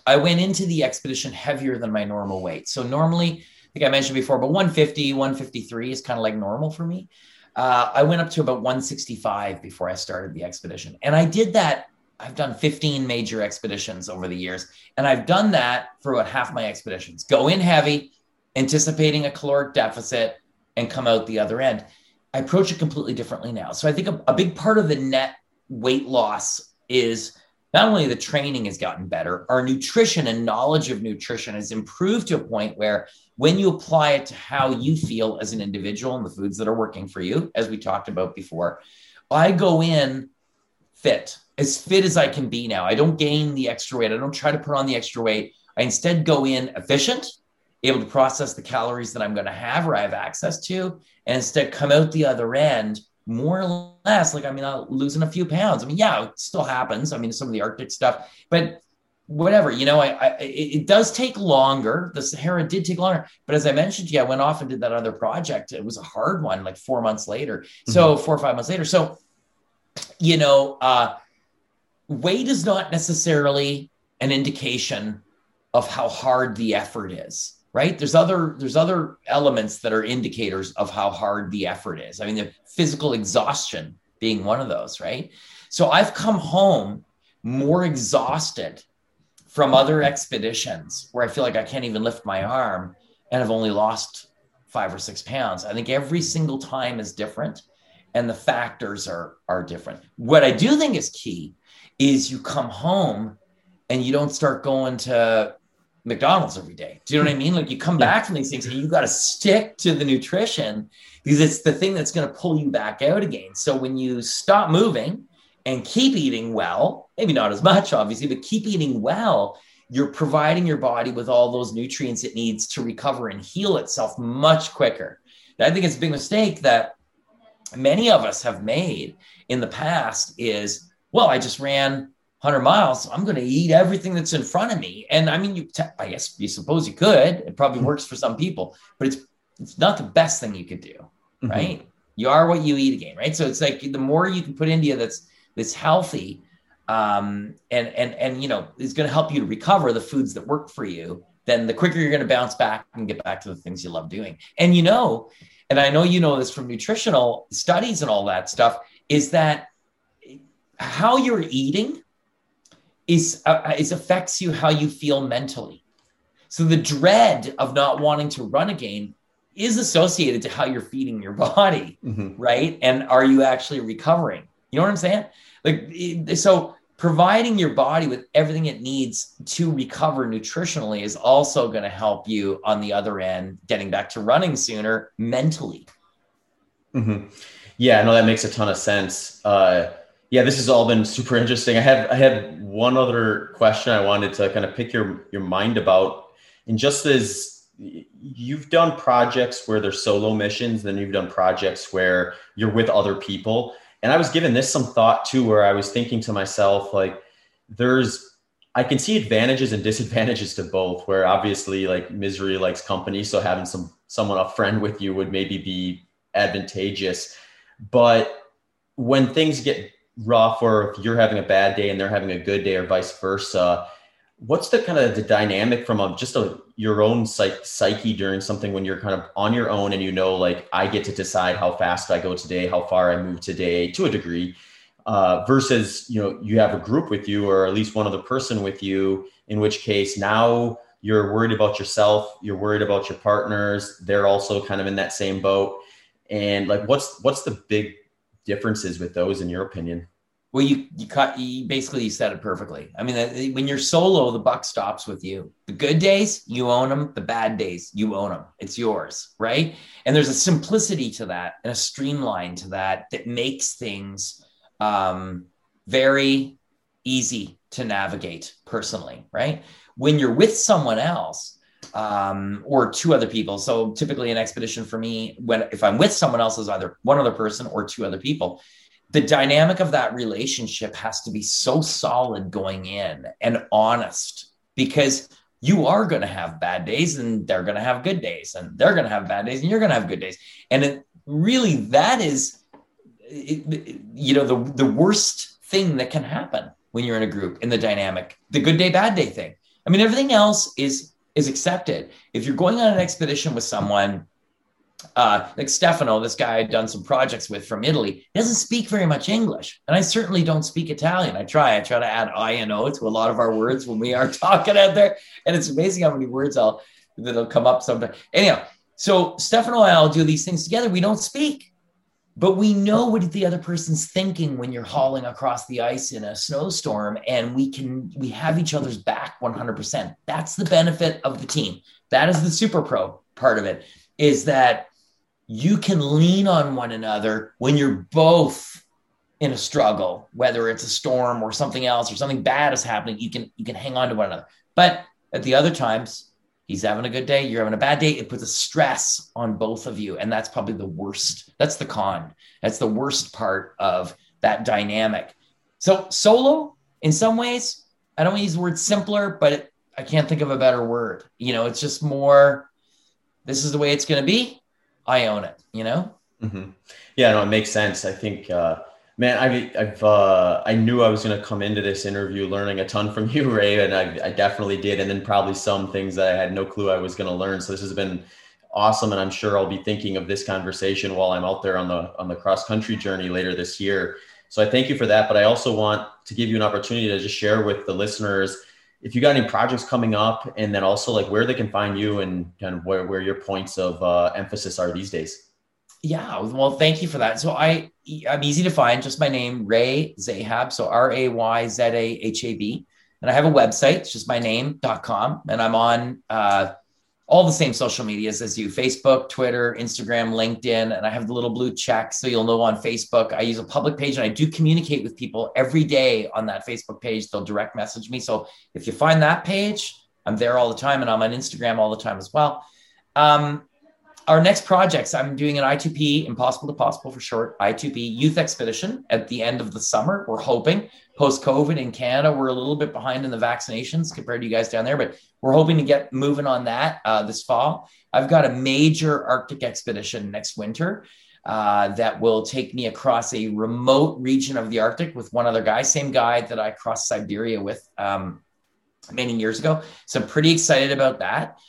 I went into the expedition heavier than my normal weight. So normally, I think I mentioned before, but 150, 153 is kind of like normal for me. Uh, I went up to about 165 before I started the expedition. And I did that. I've done 15 major expeditions over the years. And I've done that for about half my expeditions. Go in heavy, anticipating a caloric deficit, and come out the other end. I approach it completely differently now. So I think a, a big part of the net weight loss is not only the training has gotten better, our nutrition and knowledge of nutrition has improved to a point where when you apply it to how you feel as an individual and the foods that are working for you, as we talked about before, I go in fit, as fit as I can be now. I don't gain the extra weight. I don't try to put on the extra weight. I instead go in efficient, able to process the calories that I'm going to have or I have access to, and instead come out the other end more or less like i mean i'm losing a few pounds i mean yeah it still happens i mean some of the arctic stuff but whatever you know I, I it does take longer the sahara did take longer but as i mentioned to you i went off and did that other project it was a hard one like four months later mm-hmm. so four or five months later so you know uh weight is not necessarily an indication of how hard the effort is right? There's other there's other elements that are indicators of how hard the effort is. I mean the physical exhaustion being one of those right? So i've come home more exhausted from other expeditions where i feel like i can't even lift my arm and i've only lost five or six pounds. I think every single time is different and the factors are are different. What i do think is key is you come home and you don't start going to McDonald's every day. Do you know what I mean? Like you come back from these things and you got to stick to the nutrition because it's the thing that's going to pull you back out again. So when you stop moving and keep eating well, maybe not as much, obviously, but keep eating well, you're providing your body with all those nutrients it needs to recover and heal itself much quicker. I think it's a big mistake that many of us have made in the past is, well, I just ran 100 miles, I'm going to eat everything that's in front of me. And I mean, you, te- I guess you suppose you could. It probably mm-hmm. works for some people, but it's it's not the best thing you could do, mm-hmm. right? You are what you eat again, right? So it's like the more you can put into you that's that's healthy, um, and and and you know, is going to help you to recover the foods that work for you. Then the quicker you're going to bounce back and get back to the things you love doing. And you know, and I know you know this from nutritional studies and all that stuff, is that how you're eating is uh, is affects you how you feel mentally. So the dread of not wanting to run again is associated to how you're feeding your <laughs> body, mm-hmm. right? And are you actually recovering? You know what I'm saying? Like so providing your body with everything it needs to recover nutritionally is also going to help you on the other end getting back to running sooner mentally. Mm-hmm. Yeah, no, that makes a ton of sense. Uh, Yeah, this has all been super interesting. I have I had one other question I wanted to kind of pick your your mind about, and just as you've done projects where there's solo missions, then you've done projects where you're with other people, and I was given this some thought too, where I was thinking to myself like, there's I can see advantages and disadvantages to both. Where obviously, like misery likes company, so having some someone a friend with you would maybe be advantageous. But when things get rough or if you're having a bad day and they're having a good day or vice versa what's the kind of the dynamic from a, just a your own psych, psyche during something when you're kind of on your own and you know like i get to decide how fast i go today how far i move today to a degree uh, versus you know you have a group with you or at least one other person with you in which case now you're worried about yourself you're worried about your partners they're also kind of in that same boat. And like what's what's the big differences with those in your opinion? Well, you you cut you basically said it perfectly. I mean, when you're solo, the buck stops with you. The good days, you own them. The bad days, you own them. It's yours, right? And there's a simplicity to that and a streamline to that that makes things um, very easy to navigate personally, right? When you're with someone else, um, or two other people. So typically an expedition for me, when if I'm with someone else is either one other person or two other people, the dynamic of that relationship has to be so solid going in and honest because you are going to have bad days and they're going to have good days and they're going to have bad days and you're going to have good days. And it, really that is, it, you know, the, the worst thing that can happen when you're in a group in the dynamic, the good day, bad day thing. I mean, everything else is is accepted. If you're going on an expedition with someone, uh, like Stefano, this guy I'd done some projects with from Italy, he doesn't speak very much English. And I certainly don't speak Italian. I try. I try to add I and O to a lot of our words when we are <laughs> talking out there. And it's amazing how many words I'll that'll come up sometimes. Anyhow, so Stefano and I'll do these things together. We don't speak but we know what the other person's thinking when you're hauling across the ice in a snowstorm and we can we have each other's back 100% that's the benefit of the team. That is the super pro part of it is that you can lean on one another when you're both in a struggle whether it's a storm or something else or something bad is happening you can you can hang on to one another. But at the other times he's having a good day you're having a bad day it puts a stress on both of you and that's probably the worst that's the con that's the worst part of that dynamic. So solo in some ways i don't use the word simpler but it, i can't think of a better word. You know it's just more this is the way it's going to be i own it you know? Mm-hmm. yeah no it makes sense. I think uh man I, i've uh, i knew i was going to come into this interview learning a ton from <laughs> you ray and I, I, definitely did and then probably some things that i had no clue i was going to learn. So this has been awesome and i'm sure i'll be thinking of this conversation while i'm out there on the on the cross country journey later this year. So i thank you for that but i also want to give you an opportunity to just share with the listeners if you got any projects coming up and then also like where they can find you and kind of where, where your points of uh, emphasis are these days yeah, well, thank you for that. So I I'm easy to find, just my name, Ray Zahab. So R A Y Z A H A B. And I have a website, it's just my name.com. And I'm on uh, all the same social medias as you Facebook, Twitter, Instagram, LinkedIn. And I have the little blue check. So you'll know on Facebook. I use a public page and I do communicate with people every day on that Facebook page. They'll direct message me. So if you find that page, I'm there all the time and I'm on Instagram all the time as well. Um, our next projects, I'm doing an I2P, Impossible to Possible for short, I2P youth expedition at the end of the summer. We're hoping post COVID in Canada, we're a little bit behind in the vaccinations compared to you guys down there, but we're hoping to get moving on that uh, this fall. I've got a major Arctic expedition next winter. Uh, that will take me across a remote region of the Arctic with one other guy, same guy that I crossed Siberia with um, many years ago. So I'm pretty excited about that.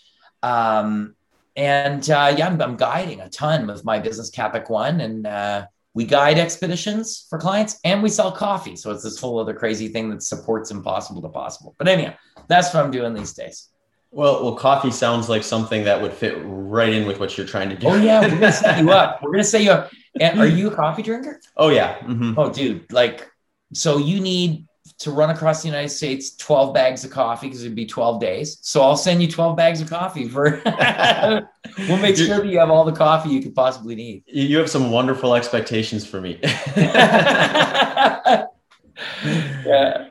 Um, and uh, yeah, I'm, I'm, guiding a ton with my business Capic One, and uh, we guide expeditions for clients, and we sell coffee. So it's this whole other crazy thing that supports impossible to possible. But anyhow, that's what I'm doing these days. Well, well, coffee sounds like something that would fit right in with what you're trying to do. Oh yeah, we're gonna set you up. <laughs> We're gonna set you up. And are you a coffee drinker? Oh yeah. Mm-hmm. Oh dude, like, so you need to run across the United States 12 bags of coffee because it'd be 12 days. So I'll send you 12 bags of coffee for <laughs> we'll make sure that you have all the coffee you could possibly need. You have some wonderful expectations for me. <laughs> <laughs> yeah.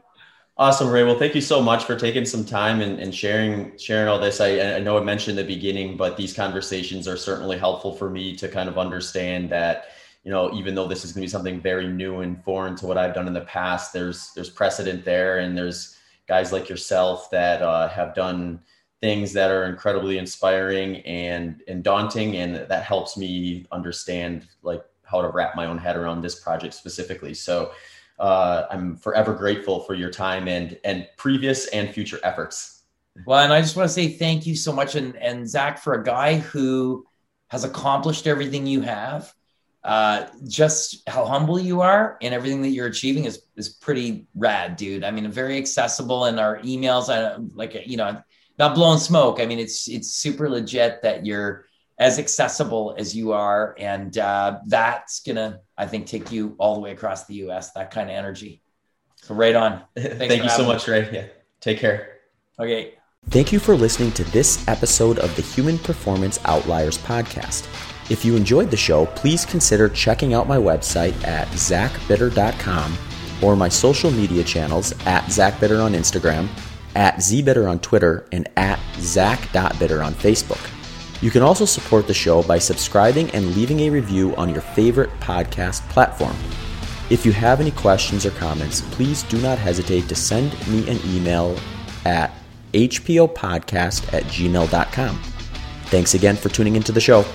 Awesome, Ray. Well, thank you so much for taking some time and, and sharing sharing all this. I, I know I mentioned in the beginning, but these conversations are certainly helpful for me to kind of understand that, you know, even though this is going to be something very new and foreign to what I've done in the past, there's there's precedent there, and there's guys like yourself that uh, have done things that are incredibly inspiring and and daunting, and that helps me understand like how to wrap my own head around this project specifically. So uh, I'm forever grateful for your time and and previous and future efforts. Well, and I just want to say thank you so much, and and Zach for a guy who has accomplished everything you have. Uh, just how humble you are and everything that you're achieving is is pretty rad, dude. I mean, very accessible, and our emails, I like you know, not blowing smoke. I mean, it's it's super legit that you're as accessible as you are. And uh, that's going to, I think, take you all the way across the US, that kind of energy. So, right on. <laughs> Thank you so much, Ray. Yeah. Take care. Okay. Thank you for listening to this episode of the Human Performance Outliers podcast. If you enjoyed the show, please consider checking out my website at zachbitter.com or my social media channels at zachbitter on Instagram, at zbitter on Twitter, and at zach.bitter on Facebook. You can also support the show by subscribing and leaving a review on your favorite podcast platform. If you have any questions or comments, please do not hesitate to send me an email at hpopodcast at gmail.com. Thanks again for tuning into the show.